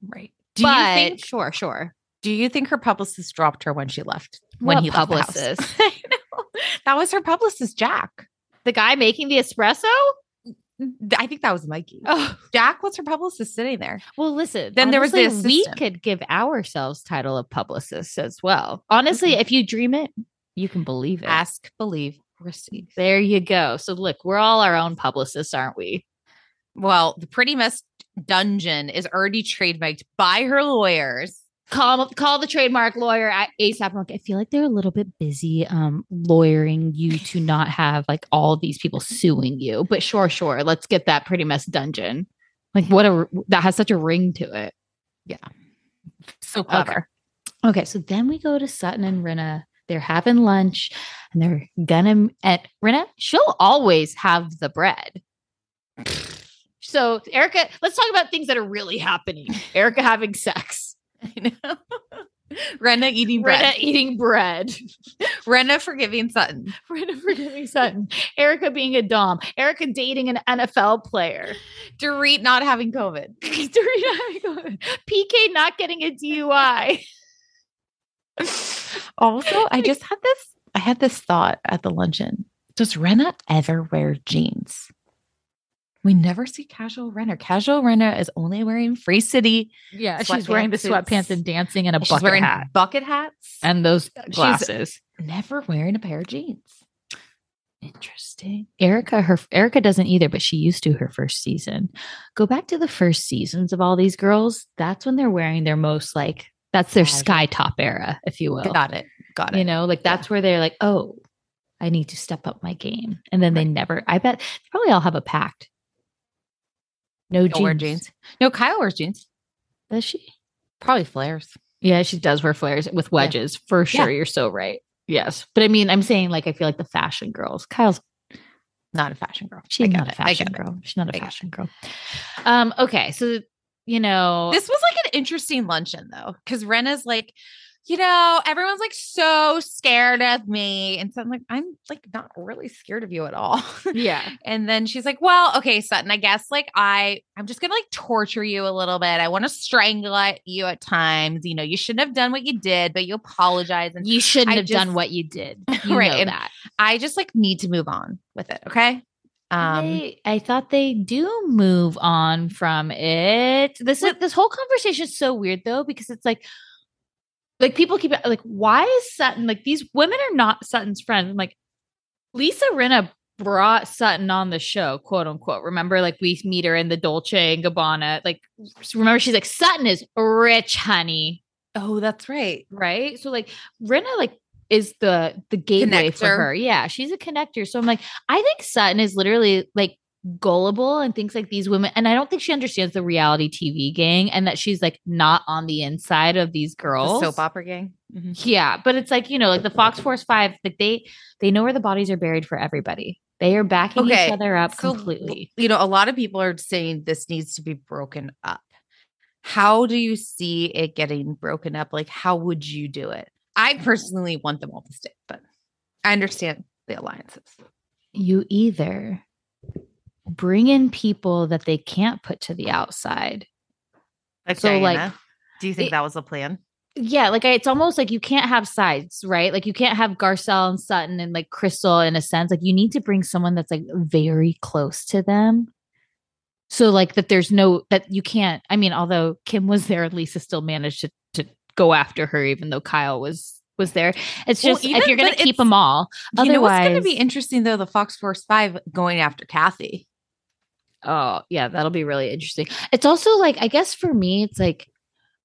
Right. Do
but
you think
sure, sure.
do you think her publicist dropped her when she left? When
What
he left the house?
publicist?
I know. That was her publicist, Jack.
The guy making the espresso?
I think that was Mikey.
Oh,
Jack was her publicist sitting there.
well, listen.
Then there was
this. we could give ourselves title of publicists as well. Honestly,
Okay.
if you dream it, you can believe it.
Ask, believe,
There you go. So look, we're all our own publicists, aren't we?
Well, the Pretty Mess Dungeon is already trademarked by her lawyers.
Call call the trademark lawyer at ASAP. I'm like, I feel like they're a little bit busy um lawyering you to not have like all these people suing you. But sure, sure. Let's get that pretty mess dungeon. Like what a that has such a ring to it. Yeah.
So clever.
Okay, so then we go to Sutton and Rinna. They're having lunch and they're gonna and Rinna, she'll always have the bread. So Erica, let's talk about things that are really happening. Erica having sex.
I know. Rinna eating bread.
Rinna eating bread.
Rinna forgiving Sutton.
Rinna forgiving Sutton. Erica being a dom. Erica dating an NFL player.
Dorit not having COVID.
Dorita- PK not getting a DUI.
Also, I just had this. I had this thought at the luncheon. Does Rinna ever wear jeans? We never see casual Rinna. Casual Rinna is only wearing Free City.
Yeah,
she's
she's wearing the sweatpants and dancing in a
She's
bucket
wearing
hat
bucket hats
and those
She's-
glasses.
never wearing a pair of jeans.
Interesting. Erica, her Erica doesn't either, but she used to her first season. Go back to the first seasons of all these girls. That's when they're wearing their most like that's their sky top era, if you will.
Got it. Got it.
You know, like that's where they're like, oh, I need to step up my game. And then they never, I bet they probably all have a pact. No
Don't wear
jeans.
jeans. No, Kyle wears jeans.
Does she?
Probably flares.
Yeah, she does wear flares with wedges for sure.
Yeah.
You're so right. Yes. But I mean, I'm saying like I feel like the fashion girls. Kyle's
Not a fashion girl.
she's not a.
I
fashion
get it.
girl. She's not
I
a
get
fashion girl. Um, okay. So you know
This was an interesting luncheon though, because Rinna's like, you know, everyone's like so scared of me. And so I'm like, I'm like not really scared of you at all.
Yeah.
and then she's like, Well, okay, Sutton, I guess like I I'm just gonna like torture you a little bit. I want to strangle at you at times. You know, you shouldn't have done what you did, but you apologize. And
You shouldn't
I
have done what you did. You
Right,
that.
I just like need to move on with it. Okay. Um
They- I thought they do move on from it. This is, this whole conversation is so weird though because it's like, like people keep like, why is Sutton like these women are not Sutton's friends? I'm like, Lisa Rinna brought Sutton on the show, quote unquote. Remember, like we meet her in the Dolce and Gabbana. Like, remember she's like Sutton is rich, honey,
Oh, that's right.
right? So like Rinna like is the the gateway for her. Yeah, she's a connector. So I'm like, I think Sutton is literally like gullible and thinks like these women and I don't think she understands the reality TV gang and that she's like not on the inside of these
The
girls.
soap opera gang. Mhm.
Yeah, but it's like, you know, like the Fox Force 5, like they they know where the bodies are buried for everybody. They are backing
Okay,
each other up
So,
completely.
You know, a lot of people are saying this needs to be broken up. How do you see it getting broken up? Like, how would you do it? I personally want them all to stay, but I understand the alliances.
You either bring in people that they can't put to the outside
Like,
So, like,
do you think
it-
that was a plan?
yeah, like I, it's almost like you can't have sides, right? Like you can't have Garcelle and Sutton and like Crystal in a sense. Like you need to bring someone that's like very close to them. So like that there's no that you can't. I mean, although Kim was there, Lisa still managed to to go after her, even though Kyle was was there. It's
Well,
just if you're gonna keep them all.
you know what's going to be interesting though? The Fox Force Five going after Kathy.
Oh, yeah, that'll be really interesting. It's also like, I guess for me, it's like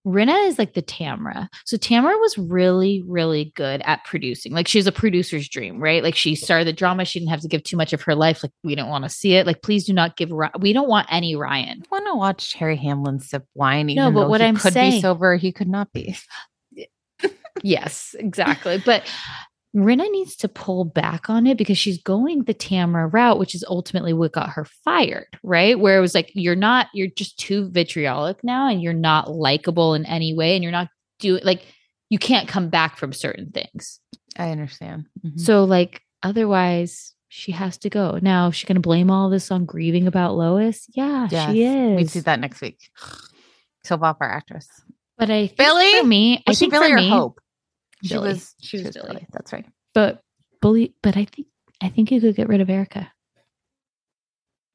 Rinna is like the Tamra. So Tamra was really, really good at producing. Like she's a producer's dream, right? Like she started the drama. She didn't have to give too much of her life. Like we don't want to see it. Like please do not give. We don't want any Ryan.
I want to watch Harry Hamlin sip wine.
No, but what
he
I'm
could
saying-
be sober, he could not be.
Yes, exactly. but Rinna needs to pull back on it because she's going the Tamra route, which is ultimately what got her fired, right? Where it was like, you're not, you're just too vitriolic now and you're not likable in any way and you're not doing like, you can't come back from certain things.
I understand. Mhm.
So, like, otherwise, she has to go. Now, is she going to blame all this on grieving about Lois? Yeah, she is.
We'd see that next week. Soap opera actress.
But I think
Billie?
for me, I
Was
think
Billie
for
or
me,
Hope? She
Billie.
was.
She was Billie.
That's right.
but bully, but I think I think you could get rid of Erika.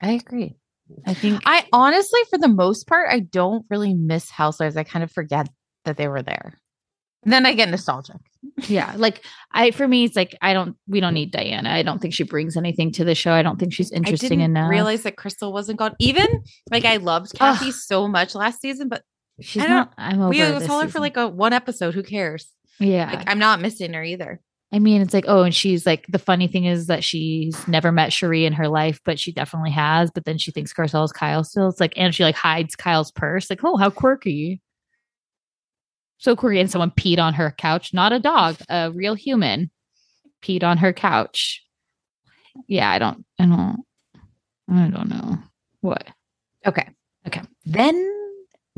I agree.
I think
I honestly, for the most part, I don't really miss Housewives. I kind of forget that they were there. And then I get nostalgic.
yeah, like I for me, it's like I don't we don't need Diana. I don't think she brings anything to the show. I don't think she's
I
interesting
didn't
enough.
realize that Crystal wasn't gone. Even like I loved Kathy so much last season, but
she's
I don't-
not. I'm over.
we
this
saw her for like a one episode. Who cares?
Yeah.
Like I'm not missing her either.
I mean, it's like, oh, and she's like, the funny thing is that she's never met Sheree in her life, but she definitely has. But then she thinks Garcelle's Kyle still. It's like, and she like hides Kyle's purse. Like, oh, how quirky. So quirky. And someone peed on her couch, not a dog, a real human peed on her couch. Yeah, I don't, I don't, I don't know what.
Okay.
Okay.
Then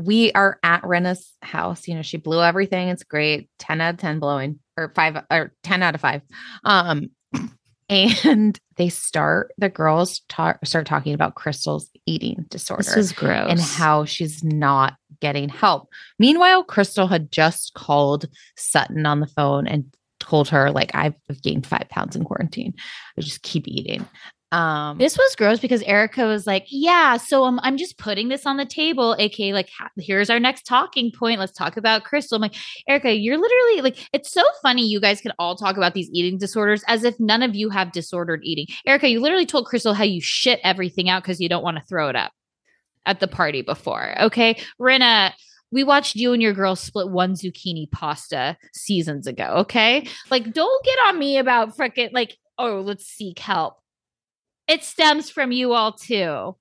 we are at Rinna's house. You know, she blew everything. It's great. 10 out of 10 blowing or five or 10 out of five. Um, and they start, the girls talk, start talking about Crystal's eating disorder
This was gross.
and how she's not getting help. Meanwhile, Crystal had just called Sutton on the phone and told her, like, I've gained five pounds in quarantine. I just keep eating. Um,
This was gross because Erika was like, "Yeah, so um, I'm just putting this on the table, aka like, here's our next talking point. Let's talk about Crystal." I'm like, Erika, you're literally like, it's so funny. You guys can all talk about these eating disorders as if none of you have disordered eating. Erika, you literally told Crystal how you shit everything out because you don't want to throw it up at the party before. Okay, Rinna. We watched you and your girl split one zucchini pasta seasons ago. Okay. Like, don't get on me about frickin' like oh, let's seek help. It stems from you all too.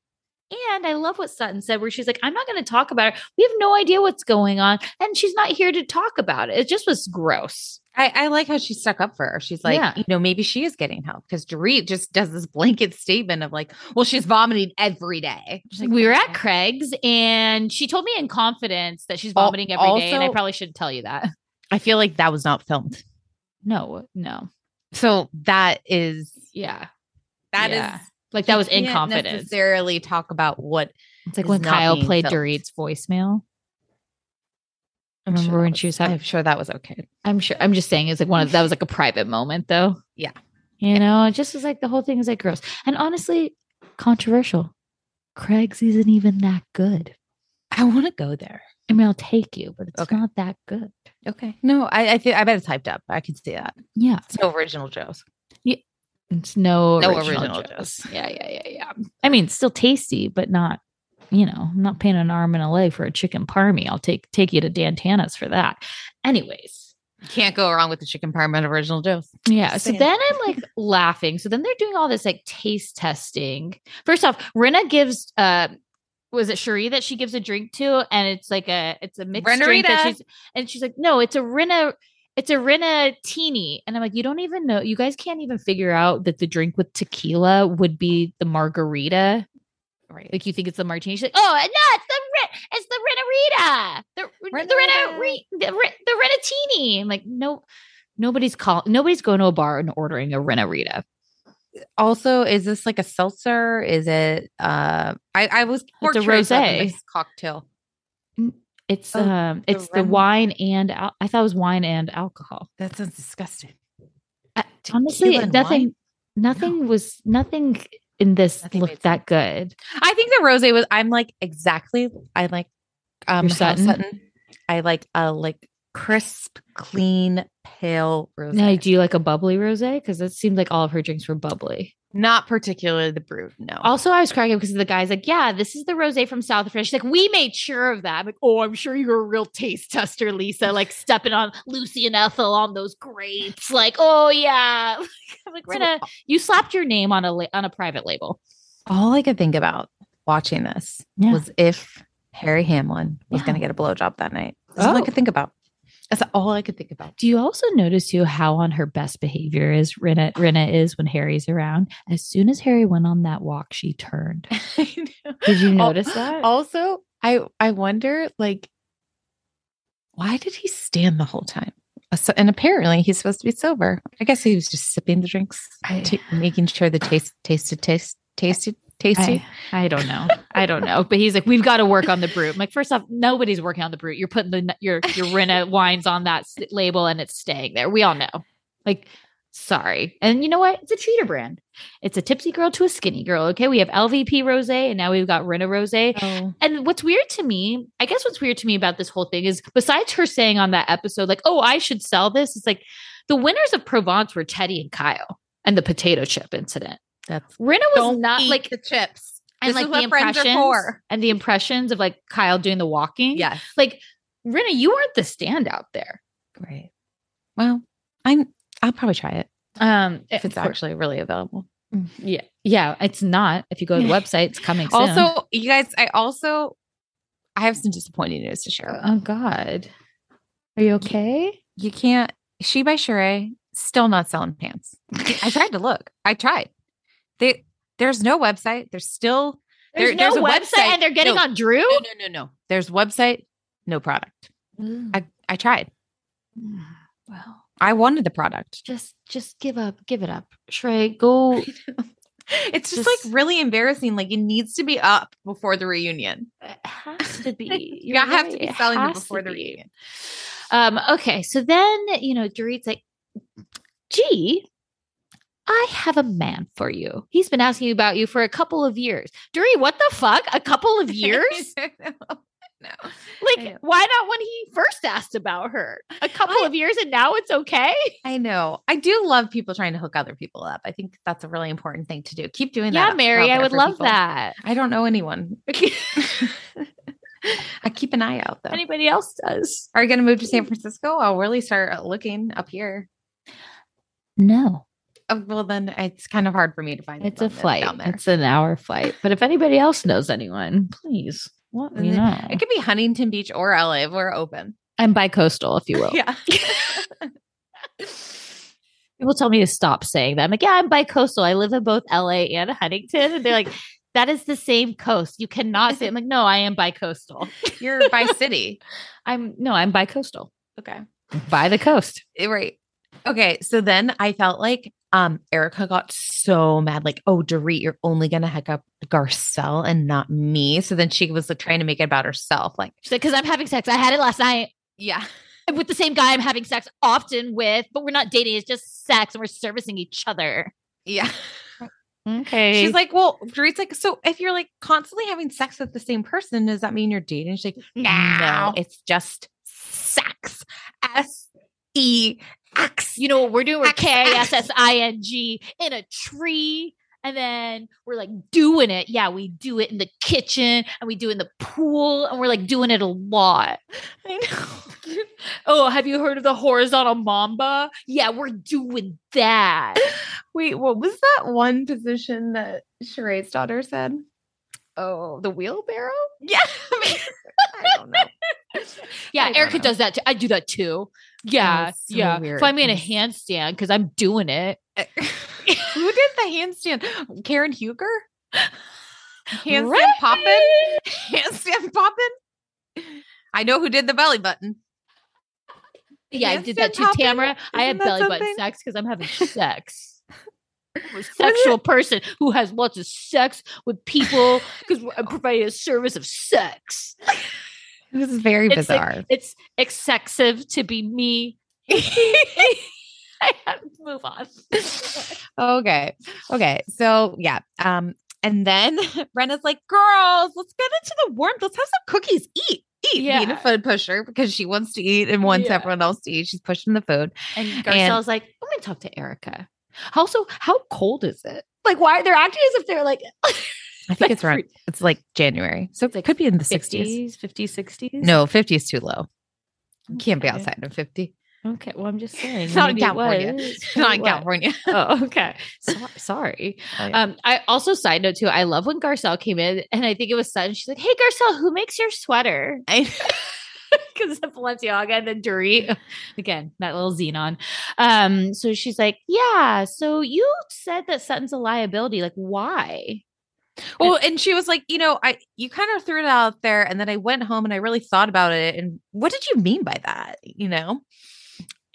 And I love what Sutton said, where she's like, I'm not going to talk about it. We have no idea what's going on. And she's not here to talk about it. It just was gross.
I, I like how she stuck up for her. She's like,
Yeah.
you know, maybe she is getting help because Dorit just does this blanket statement of like, well, she's vomiting every day. Like,
we were at Craig's and she told me in confidence that she's vomiting every day, And I probably shouldn't tell you that.
I feel like that was not filmed.
No, no.
So that is
Yeah.
That is
Yeah. Like that was in confidence.
Necessarily talk about what
It's like when Kyle played
filmed.
Dorit's voicemail.
I'm
Remember
that
when she was having-
I'm sure that was okay.
I'm sure. I'm just saying it's like one of that was like a private moment though.
Yeah.
You know, it just was like the whole thing is like gross. And honestly, controversial. Craig's isn't even that good.
I want to go there.
I mean, I'll take you, but it's
Okay.
not that good.
Okay. No, I I think I bet it's hyped up. I can see that.
Yeah.
It's no original Joe's.
It's no,
No
original,
original
Joe's.
Joe's.
Yeah, yeah, yeah, yeah. I mean, still tasty, but not, you know, I'm not paying an arm and a leg for a chicken parmy. I'll take take you to Dan Tana's for that. Anyways,
You can't go wrong with the chicken parm original Joe's.
Yeah.
Just
So
saying.
then I'm like laughing. So then they're doing all this like taste testing. First off, Rinna gives uh was it Sheree that she gives a drink to? And it's like a it's a mixed drink that she's and she's like, no, it's a Rinna, it's a Rinna teeny. And I'm like, you don't even know, you guys can't even figure out that the drink with tequila would be the margarita.
Right.
Like you think it's the martini. She's like, oh no, it's the it's the Rinnarita. The the Rinna Rinnarita. The, the Rinnatini. I'm like, no, nobody's call nobody's going to a bar and ordering a Rinnarita.
Also, is this like a seltzer? Is it uh I I was portrayed as a
rosé.
cocktail.
It's
Oh,
um
the
it's the
Ren-
wine and al- I thought it was wine and alcohol.
That sounds disgusting.
I- honestly, nothing
wine?
nothing was nothing in this
Nothing
looked that good.
I think the rosé was I'm like exactly I like um how
Sutton?
I like a like crisp, clean, pale rosé.
Now, do you like a bubbly rosé? Because it seemed like all of her drinks were bubbly.
Not particularly the brut, no.
Also, I was cracking up because the guy's like, "Yeah, this is the rosé from South Africa." She's like, "We made sure of that." I'm like, "Oh, I'm sure you're a real taste tester, Lisa. Like stepping on Lucy and Ethel on those grapes. Like, oh yeah." I'm like,
So-
Rinna, you slapped your name on a la- on a private label.
all I could think about watching this
Yeah.
was if Harry Hamlin was
Yeah.
going to get a blowjob that night. That's all I
Oh.
could think about. That's all I could think about.
Do you also notice too how on her best behavior is Rinna Rinna is when Harry's around? As soon as Harry went on that walk, she turned. Did you
Al-
notice that?
Also, I I wonder like why did he stand the whole time? And apparently he's supposed to be sober. I guess he was just sipping the drinks,
I-
ta- making sure the taste tasted taste tasted tasty.
I, I don't know. I don't know. But he's like, we've got to work on the brut. I'm like, first off, nobody's working on the brut. You're putting the your your Rinna wines on that label and it's staying there. We all know. Like, sorry. And you know what? It's a cheater brand. It's a tipsy girl to a skinny girl. Okay, we have LVP rose and now we've got Rinna rose.
Oh.
And what's weird to me, I guess what's weird to me about this whole thing is besides her saying on that episode, like, oh, I should sell this, it's like the winners of Provence were Teddi and Kyle and the potato chip incident.
That's
Rinna was not like
the chips.
and
This
like the
what friends are
impressions and the impressions of like Kyle doing the walking.
Yes.
Like Rinna, you weren't the standout there.
Great. Well, I'm I'll probably try it
Um
if it's actually really available.
yeah. Yeah. It's not. If you go to the website, it's coming soon.
Also, you guys, I also I have some disappointing news to share.
oh God. Are you okay?
You can't she by Sheree still not selling pants. I tried to look. I tried. They there's no website. There's still
There's
there-
no
there's a
website, and they're getting
No.
on Drew.
no no no no. There's website, no product. I I tried.
well,
I wanted the product.
just just give up. Give it up. Shrey, go.
It's just,
Just-
like really embarrassing. Like it needs to be up before the reunion.
It has to be.
You
You're
have to be
it
selling it
has
before the
be.
reunion.
Um, okay, so then you know, Dorit's like, gee, I have a man for you. He's been asking about you for a couple of years. Dorit, what the fuck? A couple of years?
no.
like, why not when he first asked about her? A couple of years and now it's okay?
I know. I do love people trying to hook other people up. I think that's a really important thing to do. Keep doing that.
Yeah, Mary, I would love
people.
that.
I don't know anyone. I keep an eye out though.
Anybody else does?
Are you going to move to San Francisco? I'll really start looking up here.
No.
Oh, well, then it's kind of hard for me to find.
It's a flight. It's an hour flight. But if anybody else knows anyone, please let me know.
It could be Huntington Beach or LA. if We're open.
I'm bi-coastal, if you will.
Yeah.
People tell me to stop saying that. I'm like, yeah, I'm bi-coastal. I live in both LA and Huntington. And they're like, that is the same coast. You cannot say. I'm like, no, I am bi-coastal.
You're by city.
I'm no, I'm bi-coastal.
Okay.
By the coast.
Eh, Right. Okay. So then I felt like um Erika got so mad, like, oh, Dorit, you're only gonna heck up Garcelle and not me. So then she was like trying to make it about herself. Like,
She's like, because I'm having sex. I had it last night
yeah.
with the same guy I'm having sex often with, but we're not dating. It's just sex and we're servicing each other.
Yeah.
Okay.
She's like, well, Dorit's like, so if you're like constantly having sex with the same person, does that mean you're dating? She's like, no, it's just sex. S E
You know what we're doing? We're K
X.
S S I N G in a tree. And then we're like doing it. Yeah, we do it in the kitchen and we do it in the pool and we're like doing it a lot.
I know.
Oh, have you heard of the horizontal mamba? Yeah, we're doing that.
Wait, what was that one position that Sheree's daughter said?
Oh, the wheelbarrow?
Yeah. I don't know.
Yeah,
I
Erika
know.
does that too. I do that too. Yeah,
so
yeah.
weird.
Find me in a handstand because I'm doing it.
Eh, who did the handstand? Karen Huger? Handstand
Right.
poppin'? Handstand poppin'? I know who did the belly button.
Yeah, I did that too,
popping?
Tamra. I
Isn't
had
that
belly button sex because I'm having sex. A sexual person who has lots of sex with people because I'm providing a service of sex.
This is very
It's
bizarre.
like, it's excessive to be me. I have to move on.
okay. Okay. So yeah. Um, and then Rinna's like, girls, let's get into the warmth. Let's have some cookies. Eat. Eat. Being a food pusher because she wants to eat and wants
Yeah.
everyone else to eat. She's pushing the food.
And Garcelle's like, I'm gonna talk to Erika. Also, how cold is it? Like, why they're acting as if they're like
I think it's around, it's like January. So it could be in the 60s.
60s, 50s, 60s.
No, 50 is too low. You can't be
Okay.
outside of 50.
Okay, well, I'm just saying.
Not in California. Not in California.
Oh, okay. So, sorry.
Oh, yeah.
Um, I also side note too. I love when Garcelle came in, and I think it was Sutton. She's like, "Hey, Garcelle, who makes your sweater?"
I-
Because it's Balenciaga and then Dorit again, that little Zenon. Um, so she's like, "Yeah, so you said that Sutton's a liability. Like, why?"
Well, and she was like, you know, I you kind of threw it out there, and then I went home and I really thought about it. And what did you mean by that? You know,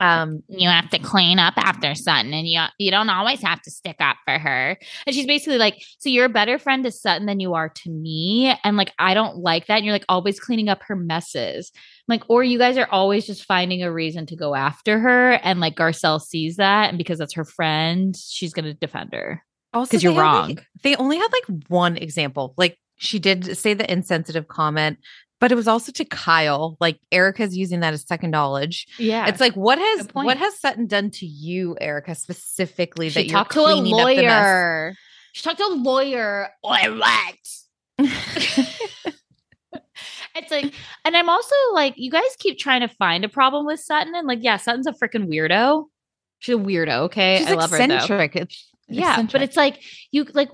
um,
you have to clean up after Sutton and you you don't always have to stick up for her. And she's basically like, so you're a better friend to Sutton than you are to me. And like I don't like that. And you're like always cleaning up her messes. Like, or you guys are always just finding a reason to go after her. And like Garcelle sees that, and because that's her friend, she's gonna defend her.
also
'Cause you're
they like-
wrong.
they only had like one example. Like she did say the insensitive comment, but it was also to Kyle. Like Erika's using that as second knowledge.
Yeah.
It's like what has what has Sutton done to you, Erika, specifically that
she
you're
talked to a
cleaning up the mess?
lawyer. She talked to a lawyer. Or what? It's like, and I'm also like, you guys keep trying to find a problem with Sutton, and like, yeah, Sutton's a freaking weirdo. She's a weirdo. Okay,
She's
I love her. though.
eccentric. It's
Yeah, but it's like you like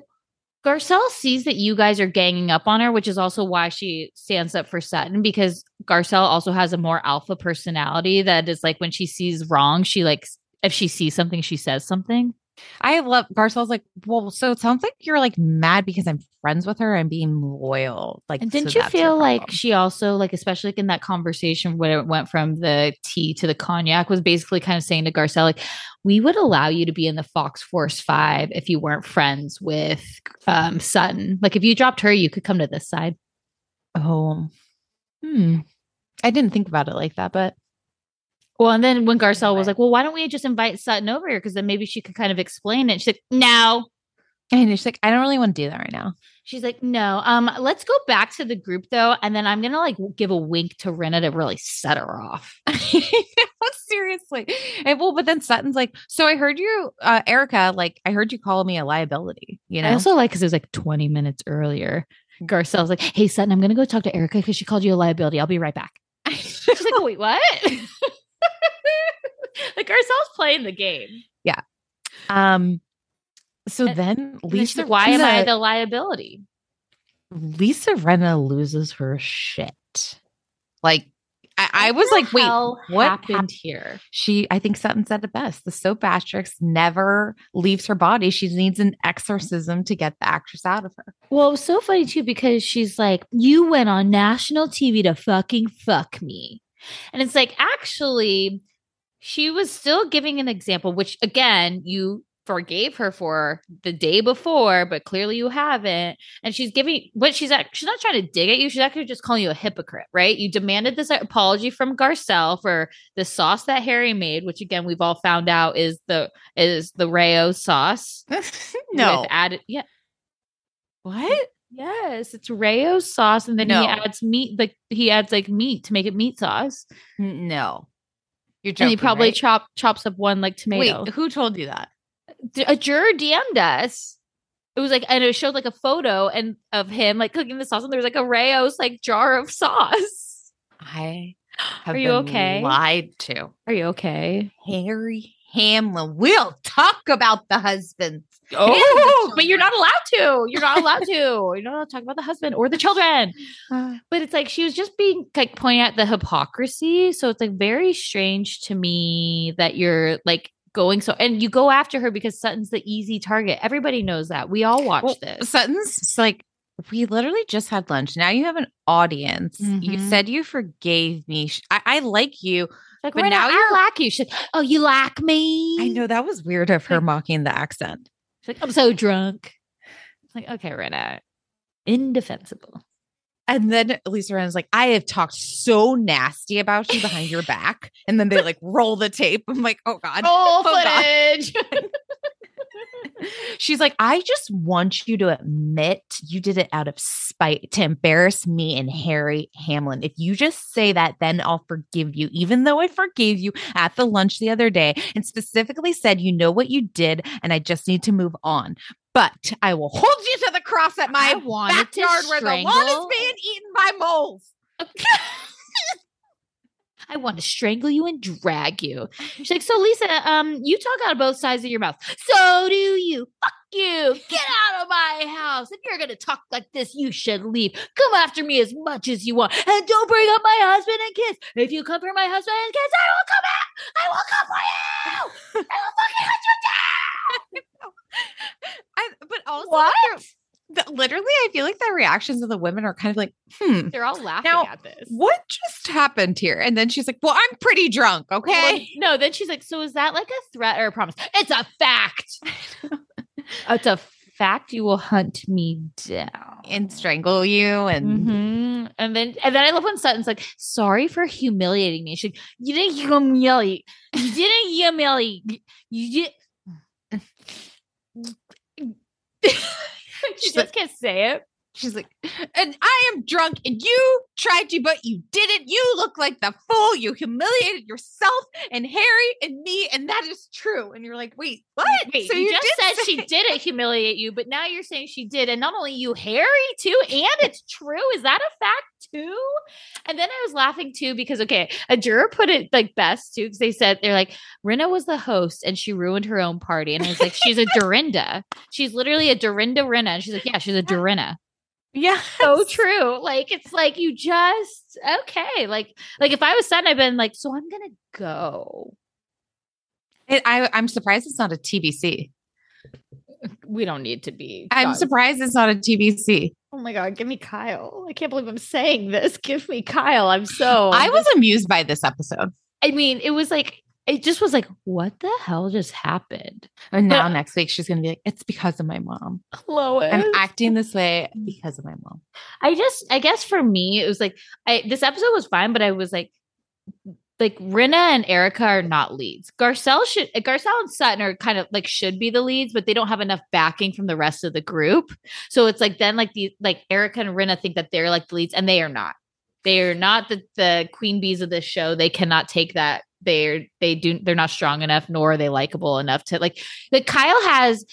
Garcelle sees that you guys are ganging up on her, which is also why she stands up for Sutton because Garcelle also has a more alpha personality that is like when she sees wrong, she like if she sees something, she says something.
I love Garcelle's like, well, so it sounds like you're like mad because I'm friends with her and being loyal. Like,
And didn't you feel like she also like especially like in that conversation where it went from the tea to the cognac was basically kind of saying to Garcelle like we would allow you to be in the Fox Force 5 if you weren't friends with um Sutton. Like if you dropped her, you could come to this side.
Oh, hmm. I didn't think about it like that, but
Well, and then when Garcelle was like, "Well, why don't we just invite Sutton over here? Because then maybe she could kind of explain it." She's like, "No."
and she's like, I don't really want to do that right now.
She's like, "No." Um, let's go back to the group though, and then I'm gonna like give a wink to Rinna to really set her off.
Seriously. And well, but then Sutton's like, so I heard you, uh, Erika, like, I heard you call me a liability, you know?
I also like because it was like 20 minutes earlier. Garcelle's like, "Hey, Sutton, I'm gonna go talk to Erika because she called you a liability. I'll be right back." She's like, "Wait, what?" like ourselves playing the game. Yeah.
Um, so
And-
then
And then she's
Lisa,
why am I the liability?
Lisa Rinna loses her shit. Like I, I was like, wait, what
happened
happened?
here?
She, I think Sutton said it best. The soap actress never leaves her body. She needs an exorcism to get the actress out of her.
Well, it was so funny too because she's like, "You went on national TV to fucking fuck me," and it's like, actually, she was still giving an example, which again, you forgave her for the day before, but clearly you haven't. And she's giving, but she's act- she's not trying to dig at you. She's actually just calling you a hypocrite, right? You demanded this apology from Garcelle for the sauce that Harry made, which again we've all found out is the is the Rao sauce.
no,
with added, yeah.
what?
Yes, it's Rao sauce, and then
No.
he adds meat. Like he adds like meat to make it meat sauce,
No, you're
and he probably
right?
chop chops up one like tomato.
Wait, who told you that?
A juror DM'd us. It was like, and it showed like a photo and of him like cooking the sauce, and there was like a Rao's like jar of sauce.
I have
Are you okay?
lied to.
Are you okay?
Harry Hamlin. We'll talk about the husbands.
Oh, but you're not allowed to. You're not allowed to. You're not allowed to talk about the husband or the children. But it's like she was just being like pointing at the hypocrisy. So it's like very strange to me that you're like going so and you go after her because Sutton's the easy target. Everybody knows that. We all watch
Well,
this.
Sutton's it's like, we literally just had lunch. Now you have an audience. You
Mhm.
said you forgave me. I, I like you.
Like,
but
but
now
now I lack you. She's like, oh, you lack me.
I know that was weird of her
Like-
mocking the accent.
She's like, I'm so drunk. It's like, okay, Rinna. Indefensible.
And then Lisa Rinna's like, I have talked so nasty about you behind your back. And then they like roll the tape. I'm like, oh God.
Oh,
God. She's like, I just want you to admit you did it out of spite to embarrass me and Harry Hamlin. If you just say that, then I'll forgive you, even though I forgave you at the lunch the other day and specifically said, you know what you did, and I just need to move on. But I will hold you to the cross at my
I wanted to
backyard where the lawn is being eaten by moles.
I want to strangle you and drag you. She's like, so Lisa, um, you talk out of both sides of your mouth. So do you. Fuck you. Get out of my house. If you're gonna talk like this, you should leave. Come after me as much as you want. And don't bring up my husband and kids. If you come for my husband and kids, I will come back. I will come for you. I will fucking hunt you down.
I, but also,
What?
literally, I feel like the reactions of the women are kind of like, hmm,
They're all laughing
Now,
at this.
what just happened here? And then she's like, well, I'm pretty drunk.
Well,
Okay.
no, then she's like, so is that like a threat or a promise? It's a fact. it's a fact. You will hunt me down.
and strangle you. And
hmm And then, and then I love when Sutton's like, "Sorry for humiliating me." She's like, "You didn't humiliate. You didn't humiliate. You did." she just can't say it.
She's like, and I am drunk and you tried to, but you didn't. You look like the fool. You humiliated yourself and Harry and me. And that is true. And you're like, wait, what?
Wait,
So
you, just
did
said she didn't humiliate you, but now you're saying she did, and not only you, Harry too, and it's true. Is that a fact too? And then I was laughing too because okay, a juror put it like best too because they said they're like Rinna was the host and she ruined her own party, and I was like, she's a Dorinda. She's literally a Dorinda Rinna, and she's like, yeah, she's a Dorinda.
Yeah.
So true. Like it's like you just okay. Like like if I was Sutton, I've been like, so I'm gonna go.
It, I, I'm surprised it's not a TBC.
We don't need to be.
I'm
God.
surprised it's not a TBC.
Oh my god, give me Kyle. I can't believe I'm saying this. Give me Kyle. I'm so
I was amused by this episode.
I mean, it was like it just was like, what the hell just happened?
And now
But-
next week she's gonna be like, it's because of my mom.
Lois.
I'm acting this way because of my mom.
I just I guess for me, it was like I this episode was fine, but I was like like Rinna and Erika are not leads. Garcelle should Garcelle and Sutton are kind of like should be the leads, but they don't have enough backing from the rest of the group. So it's like then like the like Erika and Rinna think that they're like the leads, and they are not. They are not the the queen bees of this show. They cannot take that. They're they do they're not strong enough, nor are they likable enough to like. Like Kyle has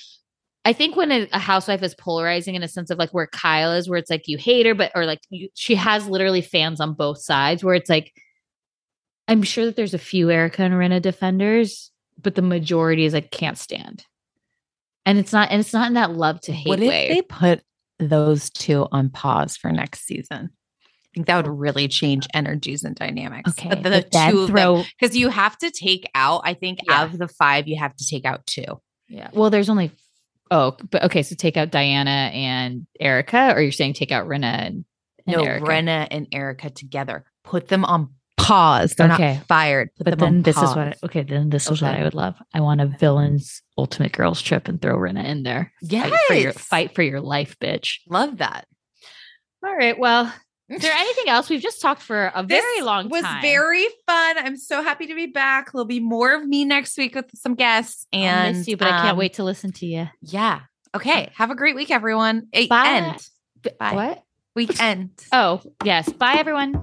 I think when a, a housewife is polarizing in a sense of like where Kyle is, where it's like you hate her, but or like you, she has literally fans on both sides, where it's like I'm sure that there's a few Erika and Rinna defenders, but the majority is like can't stand. and it's not and it's not in that love to hate
What if
way.
they put those two on pause for next season? I think that would really change energies and dynamics.
okay,
But the,
but
two of
throw.
because you have to take out. I think
Yeah.
out of the five, you have to take out two.
Yeah. Well, there's only. Oh, but okay. So take out Diana and Erika, or you're saying take out Rinna and, and
no,
Erika?
Rinna and Erika together. Put them on pause. They're
Okay.
not fired. Put
But
them on
then this is what. I, okay, then this is what I would love. I want a villains ultimate girls trip and throw Rinna in there. Fight for your fight for your life, bitch.
Love that.
All right. Well, is there anything else? We've just talked for a very
This
long
was very fun. I'm so happy to be back. There'll be more of me next week with some guests.
I'll
And
miss you, but I can't
um,
wait to listen to you.
Yeah. Okay. Have a great week, everyone.
Bye.
End. Bye.
What?
Weekend.
Oh, yes. Bye, everyone.